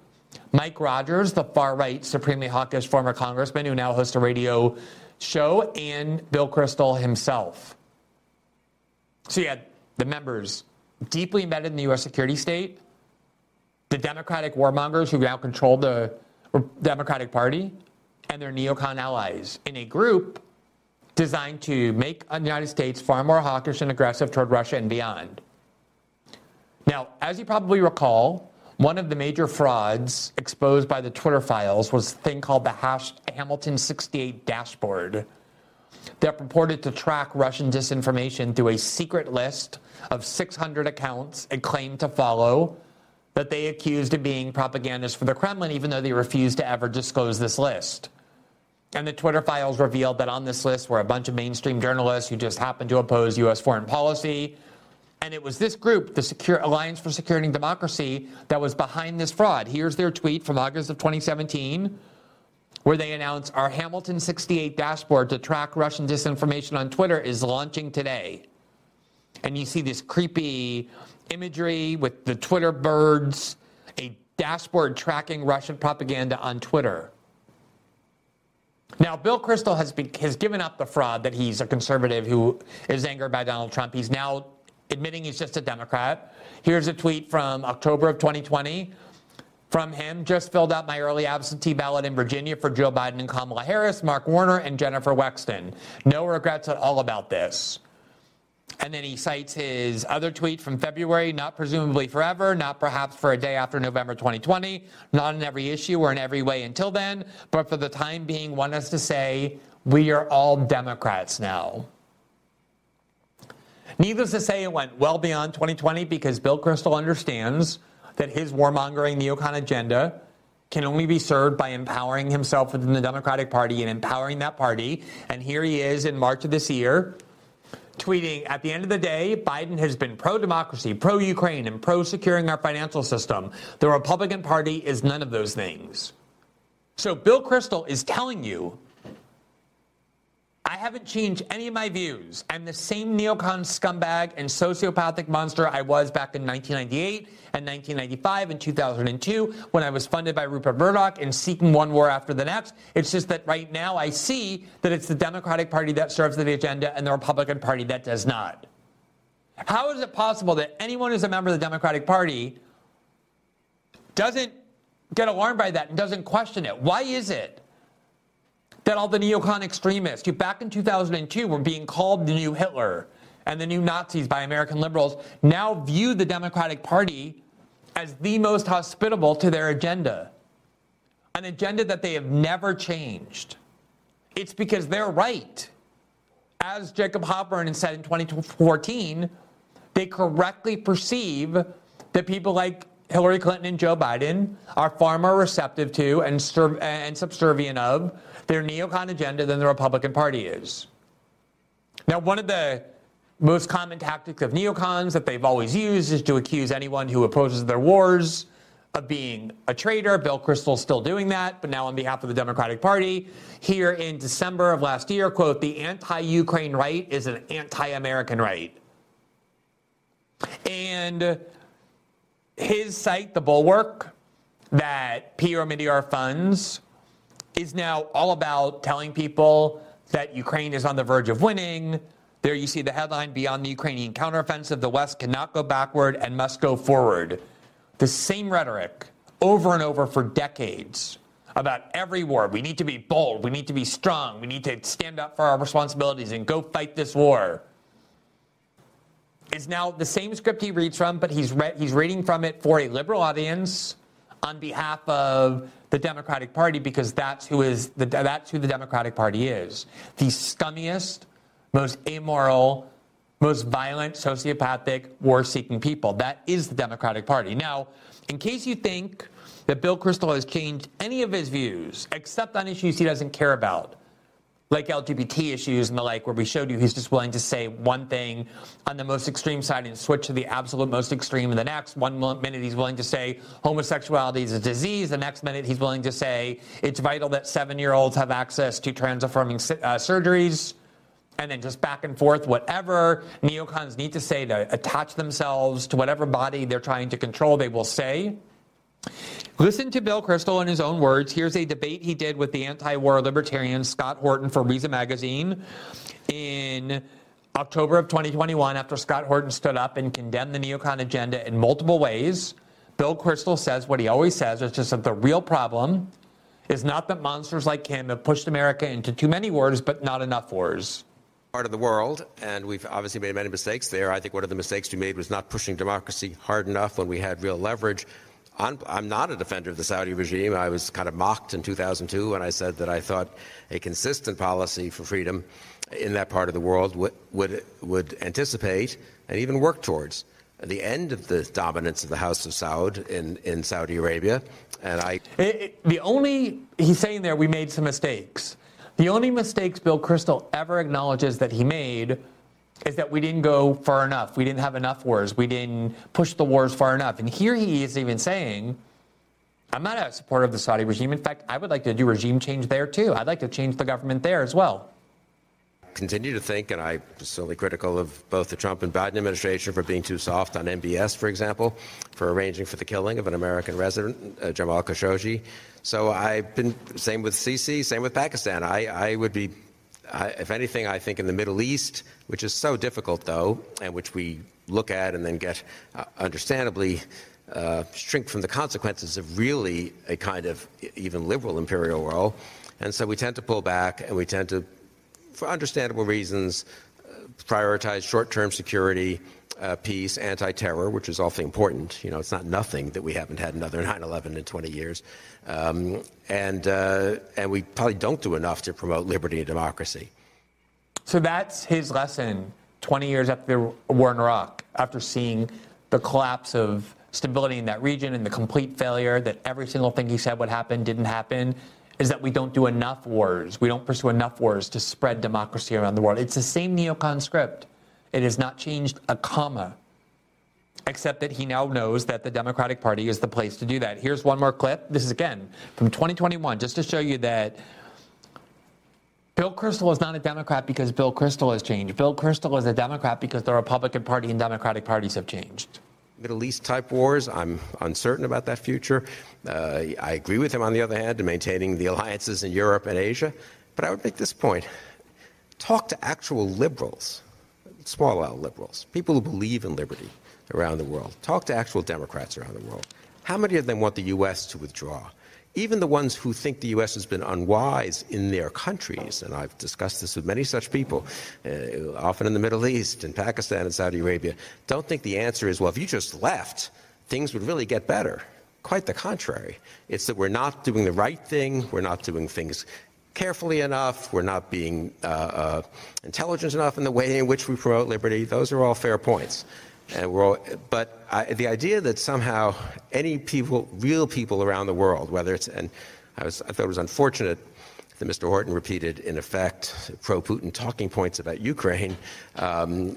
Mike Rogers, the far right, supremely hawkish former congressman who now hosts a radio show, and Bill Kristol himself. So you had the members deeply embedded in the U.S. security state, the Democratic warmongers who now control the Democratic Party, and their neocon allies in a group designed to make the United States far more hawkish and aggressive toward Russia and beyond. Now, as you probably recall, one of the major frauds exposed by the Twitter files was a thing called the Hamilton 68 dashboard that purported to track Russian disinformation through a secret list of 600 accounts it claimed to follow that they accused of being propagandists for the Kremlin, even though they refused to ever disclose this list. And the Twitter files revealed that on this list were a bunch of mainstream journalists who just happened to oppose U.S. foreign policy. And it was this group, the Secure Alliance for Security and Democracy, that was behind this fraud. Here's their tweet from August of 2017, where they announced our Hamilton 68 dashboard to track Russian disinformation on Twitter is launching today. And you see this creepy imagery with the Twitter birds, a dashboard tracking Russian propaganda on Twitter. Now, Bill Kristol has, be, has given up the fraud that he's a conservative who is angered by Donald Trump. He's now admitting he's just a Democrat. Here's a tweet from October of 2020 from him. Just filled out my early absentee ballot in Virginia for Joe Biden and Kamala Harris, Mark Warner, and Jennifer Wexton. No regrets at all about this. And then he cites his other tweet from February, not presumably forever, not perhaps for a day after November 2020, not in every issue or in every way until then, but for the time being, want us to say, we are all Democrats now. Needless to say, it went well beyond 2020 because Bill Kristol understands that his warmongering neocon agenda can only be served by empowering himself within the Democratic Party and empowering that party. And here he is in March of this year tweeting at the end of the day, Biden has been pro democracy, pro Ukraine, and pro securing our financial system. The Republican Party is none of those things. So Bill Kristol is telling you I haven't changed any of my views. I'm the same neocon scumbag and sociopathic monster I was back in 1998 and 1995 and 2002 when I was funded by Rupert Murdoch and seeking one war after the next. It's just that right now I see that it's the Democratic Party that serves the agenda and the Republican Party that does not. How is it possible that anyone who's a member of the Democratic Party doesn't get alarmed by that and doesn't question it? Why is it? That all the neocon extremists who back in 2002 were being called the new Hitler and the new Nazis by American liberals now view the Democratic Party as the most hospitable to their agenda. An agenda that they have never changed. It's because they're right. As Jacob Halpern said in 2014, they correctly perceive that people like Hillary Clinton and Joe Biden are far more receptive to and, and subservient of their neocon agenda than the Republican Party is. Now, one of the most common tactics of neocons that they've always used is to accuse anyone who opposes their wars of being a traitor. Bill Kristol's still doing that, but now on behalf of the Democratic Party. Here in December of last year, quote, the anti-Ukraine right is an anti-American right. And his site, The Bulwark, that Pierre Omidyar funds, is now all about telling people that Ukraine is on the verge of winning. There you see the headline Beyond the Ukrainian counteroffensive, the West cannot go backward and must go forward. The same rhetoric over and over for decades about every war. We need to be bold. We need to be strong. We need to stand up for our responsibilities and go fight this war. Is now the same script he reads from, but he's, re- he's reading from it for a liberal audience on behalf of the Democratic Party because that's who is the, that's who the Democratic Party is. The scummiest, most amoral, most violent, sociopathic, war-seeking people. That is the Democratic Party. Now, in case you think that Bill Kristol has changed any of his views, except on issues he doesn't care about, like LGBT issues and the like, where we showed you he's just willing to say one thing on the most extreme side and switch to the absolute most extreme in the next. One minute he's willing to say homosexuality is a disease. The next minute he's willing to say it's vital that seven year olds have access to trans affirming uh, surgeries. and then just back and forth, whatever neocons need to say to attach themselves to whatever body they're trying to control, they will say. Listen to Bill Kristol in his own words. Here's a debate he did with the anti war libertarian Scott Horton for Reason Magazine in October of 2021 after Scott Horton stood up and condemned the neocon agenda in multiple ways. Bill Kristol says what he always says, which is that the real problem is not that monsters like him have pushed America into too many wars, but not enough wars part of the world, and we've obviously made many mistakes there. I think one of the mistakes we made was not pushing democracy hard enough when we had real leverage. I'm, I'm, not a defender of the Saudi regime. I was kind of mocked in 2002 when I said that I thought a consistent policy for freedom in that part of the world would, would, would anticipate and even work towards the end of the dominance of the House of Saud in, in Saudi Arabia. And I. It, it, the only, he's saying there we made some mistakes. The only mistakes Bill Kristol ever acknowledges that he made is that we didn't go far enough. We didn't have enough wars. We didn't push the wars far enough. And here he is even saying, I'm not a supporter of the Saudi regime. In fact, I would like to do regime change there too. I'd like to change the government there as well. Continue to think, and I'm certainly critical of both the Trump and Biden administration for being too soft on MBS, for example, for arranging for the killing of an American resident, uh, Jamal Khashoggi. So I've been same with Sisi, same with Pakistan. I, I would be I, if anything, I think in the Middle East, which is so difficult, though, and which we look at and then get uh, understandably uh, shrink from the consequences of really a kind of even liberal imperial role. And so we tend to pull back and we tend to, for understandable reasons, uh, prioritize short term security. Uh, peace, anti-terror, which is awfully important. You know, it's not nothing that we haven't had another (laughs) 9/11 in 20 years, um, and, uh, and we probably don't do enough to promote liberty and democracy. So that's his lesson 20 years after the war in Iraq, after seeing the collapse of stability in that region and the complete failure that every single thing he said would happen didn't happen, is that we don't do enough wars. We don't pursue enough wars to spread democracy around the world. It's the same neocon script. It has not changed a comma except that he now knows that the Democratic Party is the place to do that. Here's one more clip. This is again from 2021, just to show you that Bill Kristol is not a Democrat because Bill Kristol has changed. Bill Kristol is a Democrat because the Republican Party and Democratic parties have changed. Middle East type wars, I'm uncertain about that future. Uh, I agree with him, on the other hand, in maintaining the alliances in Europe and Asia. But I would make this point talk to actual liberals, small L liberals, people who believe in liberty around the world. Talk to actual Democrats around the world. How many of them want the U.S. to withdraw? Even the ones who think the U.S. has been unwise in their countries, and I've discussed this with many such people, uh, often in the Middle East, in Pakistan, and Saudi Arabia, don't think the answer is, well, if you just left, things would really get better. Quite the contrary. It's that we're not doing the right thing, we're not doing things carefully enough, we're not being uh, uh, intelligent enough in the way in which we promote liberty. Those are all fair points. And we're all, but I, the idea that somehow any people, real people around the world, whether it's, and I, was, I thought it was unfortunate that Mr. Horton repeated, in effect, pro Putin talking points about Ukraine. Um,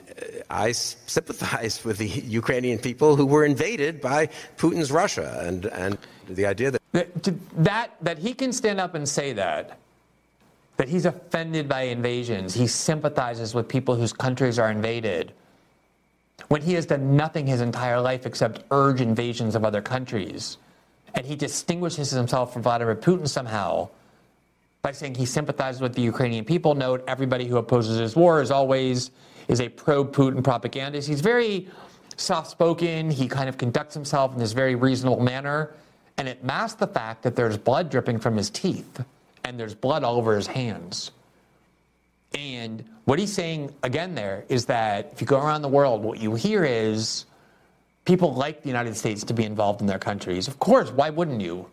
I sympathized with the Ukrainian people who were invaded by Putin's Russia. And, and the idea that, that. That, that he can stand up and say that, that he's offended by invasions, he sympathizes with people whose countries are invaded when he has done nothing his entire life except urge invasions of other countries. And he distinguishes himself from Vladimir Putin somehow by saying he sympathizes with the Ukrainian people. Note everybody who opposes his war is always is a pro-Putin propagandist. He's very soft-spoken. He kind of conducts himself in this very reasonable manner, and it masks the fact that there's blood dripping from his teeth and there's blood all over his hands. And what he's saying again there is that if you go around the world, what you hear is people like the United States to be involved in their countries. Of course, why wouldn't you?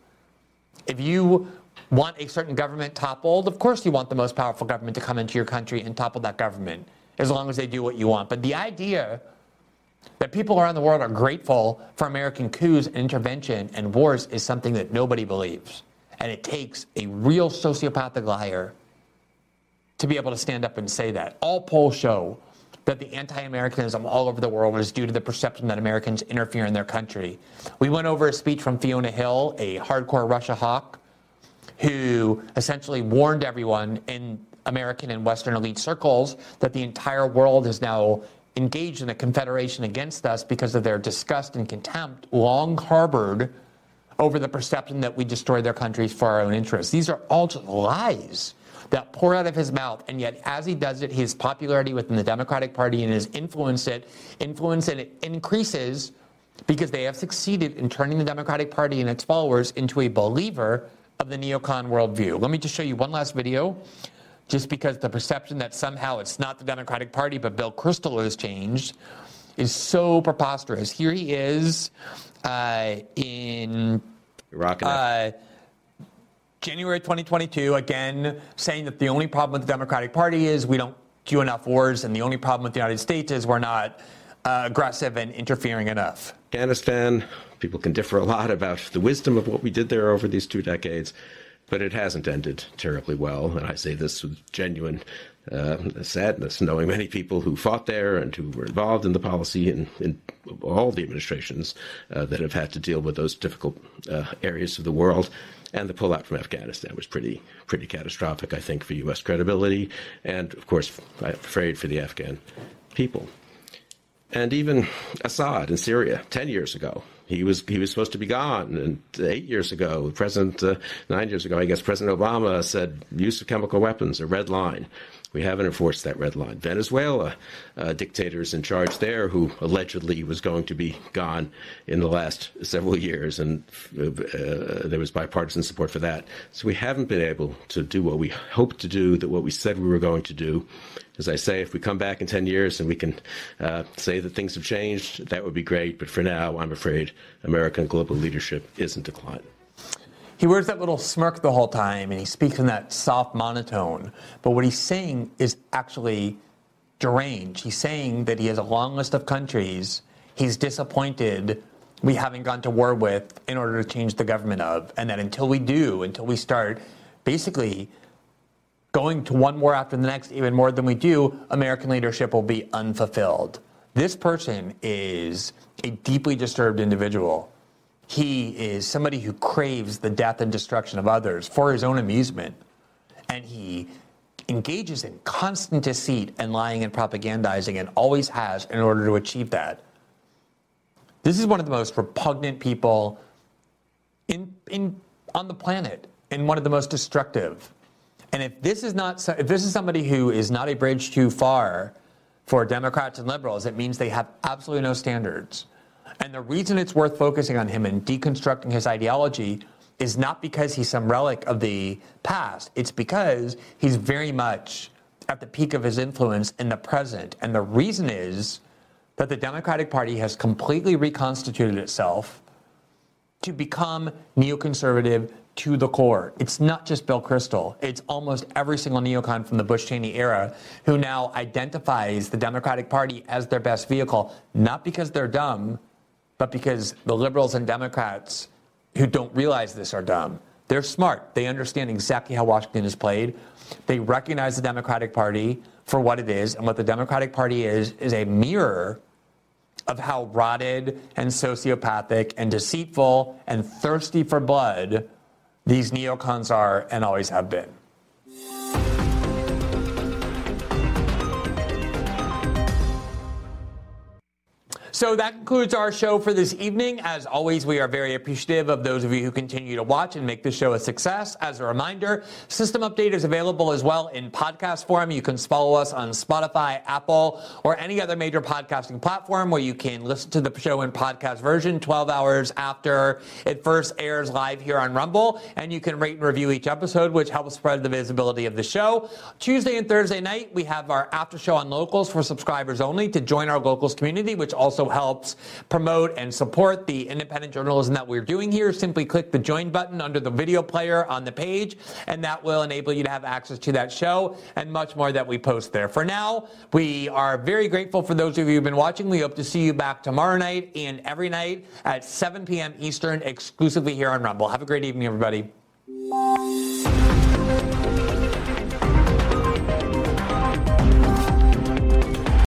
If you want a certain government toppled, of course you want the most powerful government to come into your country and topple that government, as long as they do what you want. But the idea that people around the world are grateful for American coups and intervention and wars is something that nobody believes. And it takes a real sociopathic liar to be able to stand up and say that. All polls show that the anti Americanism all over the world is due to the perception that Americans interfere in their country. We went over a speech from Fiona Hill, a hardcore Russia hawk, who essentially warned everyone in American and Western elite circles that the entire world is now engaged in a confederation against us because of their disgust and contempt long harbored over the perception that we destroy their countries for our own interests. These are all just lies that pour out of his mouth, and yet as he does it, his popularity within the Democratic Party and his influence it influence it increases because they have succeeded in turning the Democratic Party and its followers into a believer of the neocon worldview. Let me just show you one last video, just because the perception that somehow it's not the Democratic Party but Bill Kristol has changed is so preposterous. Here he is uh, in Uh, January 2022, again, saying that the only problem with the Democratic Party is we don't do enough wars, and the only problem with the United States is we're not uh, aggressive and interfering enough. Afghanistan, people can differ a lot about the wisdom of what we did there over these two decades, but it hasn't ended terribly well. And I say this with genuine uh, sadness, knowing many people who fought there and who were involved in the policy in, in all the administrations uh, that have had to deal with those difficult uh, areas of the world. And the pullout from Afghanistan was pretty pretty catastrophic, I think, for U.S. credibility, and of course, I'm afraid for the Afghan people. And even Assad in Syria, ten years ago, he was he was supposed to be gone. And eight years ago, President uh, nine years ago, I guess President Obama said use of chemical weapons a red line. We haven't enforced that red line. Venezuela, uh, dictators in charge there who allegedly was going to be gone in the last several years, and uh, there was bipartisan support for that. So we haven't been able to do what we hoped to do, that what we said we were going to do. As I say, if we come back in 10 years and we can uh, say that things have changed, that would be great. But for now, I'm afraid American global leadership is in decline. He wears that little smirk the whole time and he speaks in that soft monotone. But what he's saying is actually deranged. He's saying that he has a long list of countries he's disappointed we haven't gone to war with in order to change the government of. And that until we do, until we start basically going to one war after the next, even more than we do, American leadership will be unfulfilled. This person is a deeply disturbed individual he is somebody who craves the death and destruction of others for his own amusement. And he engages in constant deceit and lying and propagandizing and always has in order to achieve that. This is one of the most repugnant people in, in, on the planet and one of the most destructive. And if this is not if this is somebody who is not a bridge too far for Democrats and liberals, it means they have absolutely no standards. And the reason it's worth focusing on him and deconstructing his ideology is not because he's some relic of the past. It's because he's very much at the peak of his influence in the present. And the reason is that the Democratic Party has completely reconstituted itself to become neoconservative to the core. It's not just Bill Kristol. It's almost every single neocon from the Bush Cheney era who now identifies the Democratic Party as their best vehicle, not because they're dumb, but because the liberals and Democrats who don't realize this are dumb. They're smart. They understand exactly how Washington is played. They recognize the Democratic Party for what it is, and what the Democratic Party is is a mirror of how rotted and sociopathic and deceitful and thirsty for blood these neocons are and always have been. So that concludes our show for this evening. As always, we are very appreciative of those of you who continue to watch and make this show a success. As a reminder, System Update is available as well in podcast form. You can follow us on Spotify, Apple, or any other major podcasting platform where you can listen to the show in podcast version 12 hours after it first airs live here on Rumble. And you can rate and review each episode, which helps spread the visibility of the show. Tuesday and Thursday night, we have our after show on locals for subscribers only to join our locals community, which helps promote and support the independent journalism that we're doing here, simply click the join button under the video player on the page, and that will enable you to have access to that show and much more that we post there. For now, we are very grateful for those of you who've been watching. We hope to see you back tomorrow night and every night at 7 p.m. Eastern, exclusively here on Rumble. Have a great evening, everybody.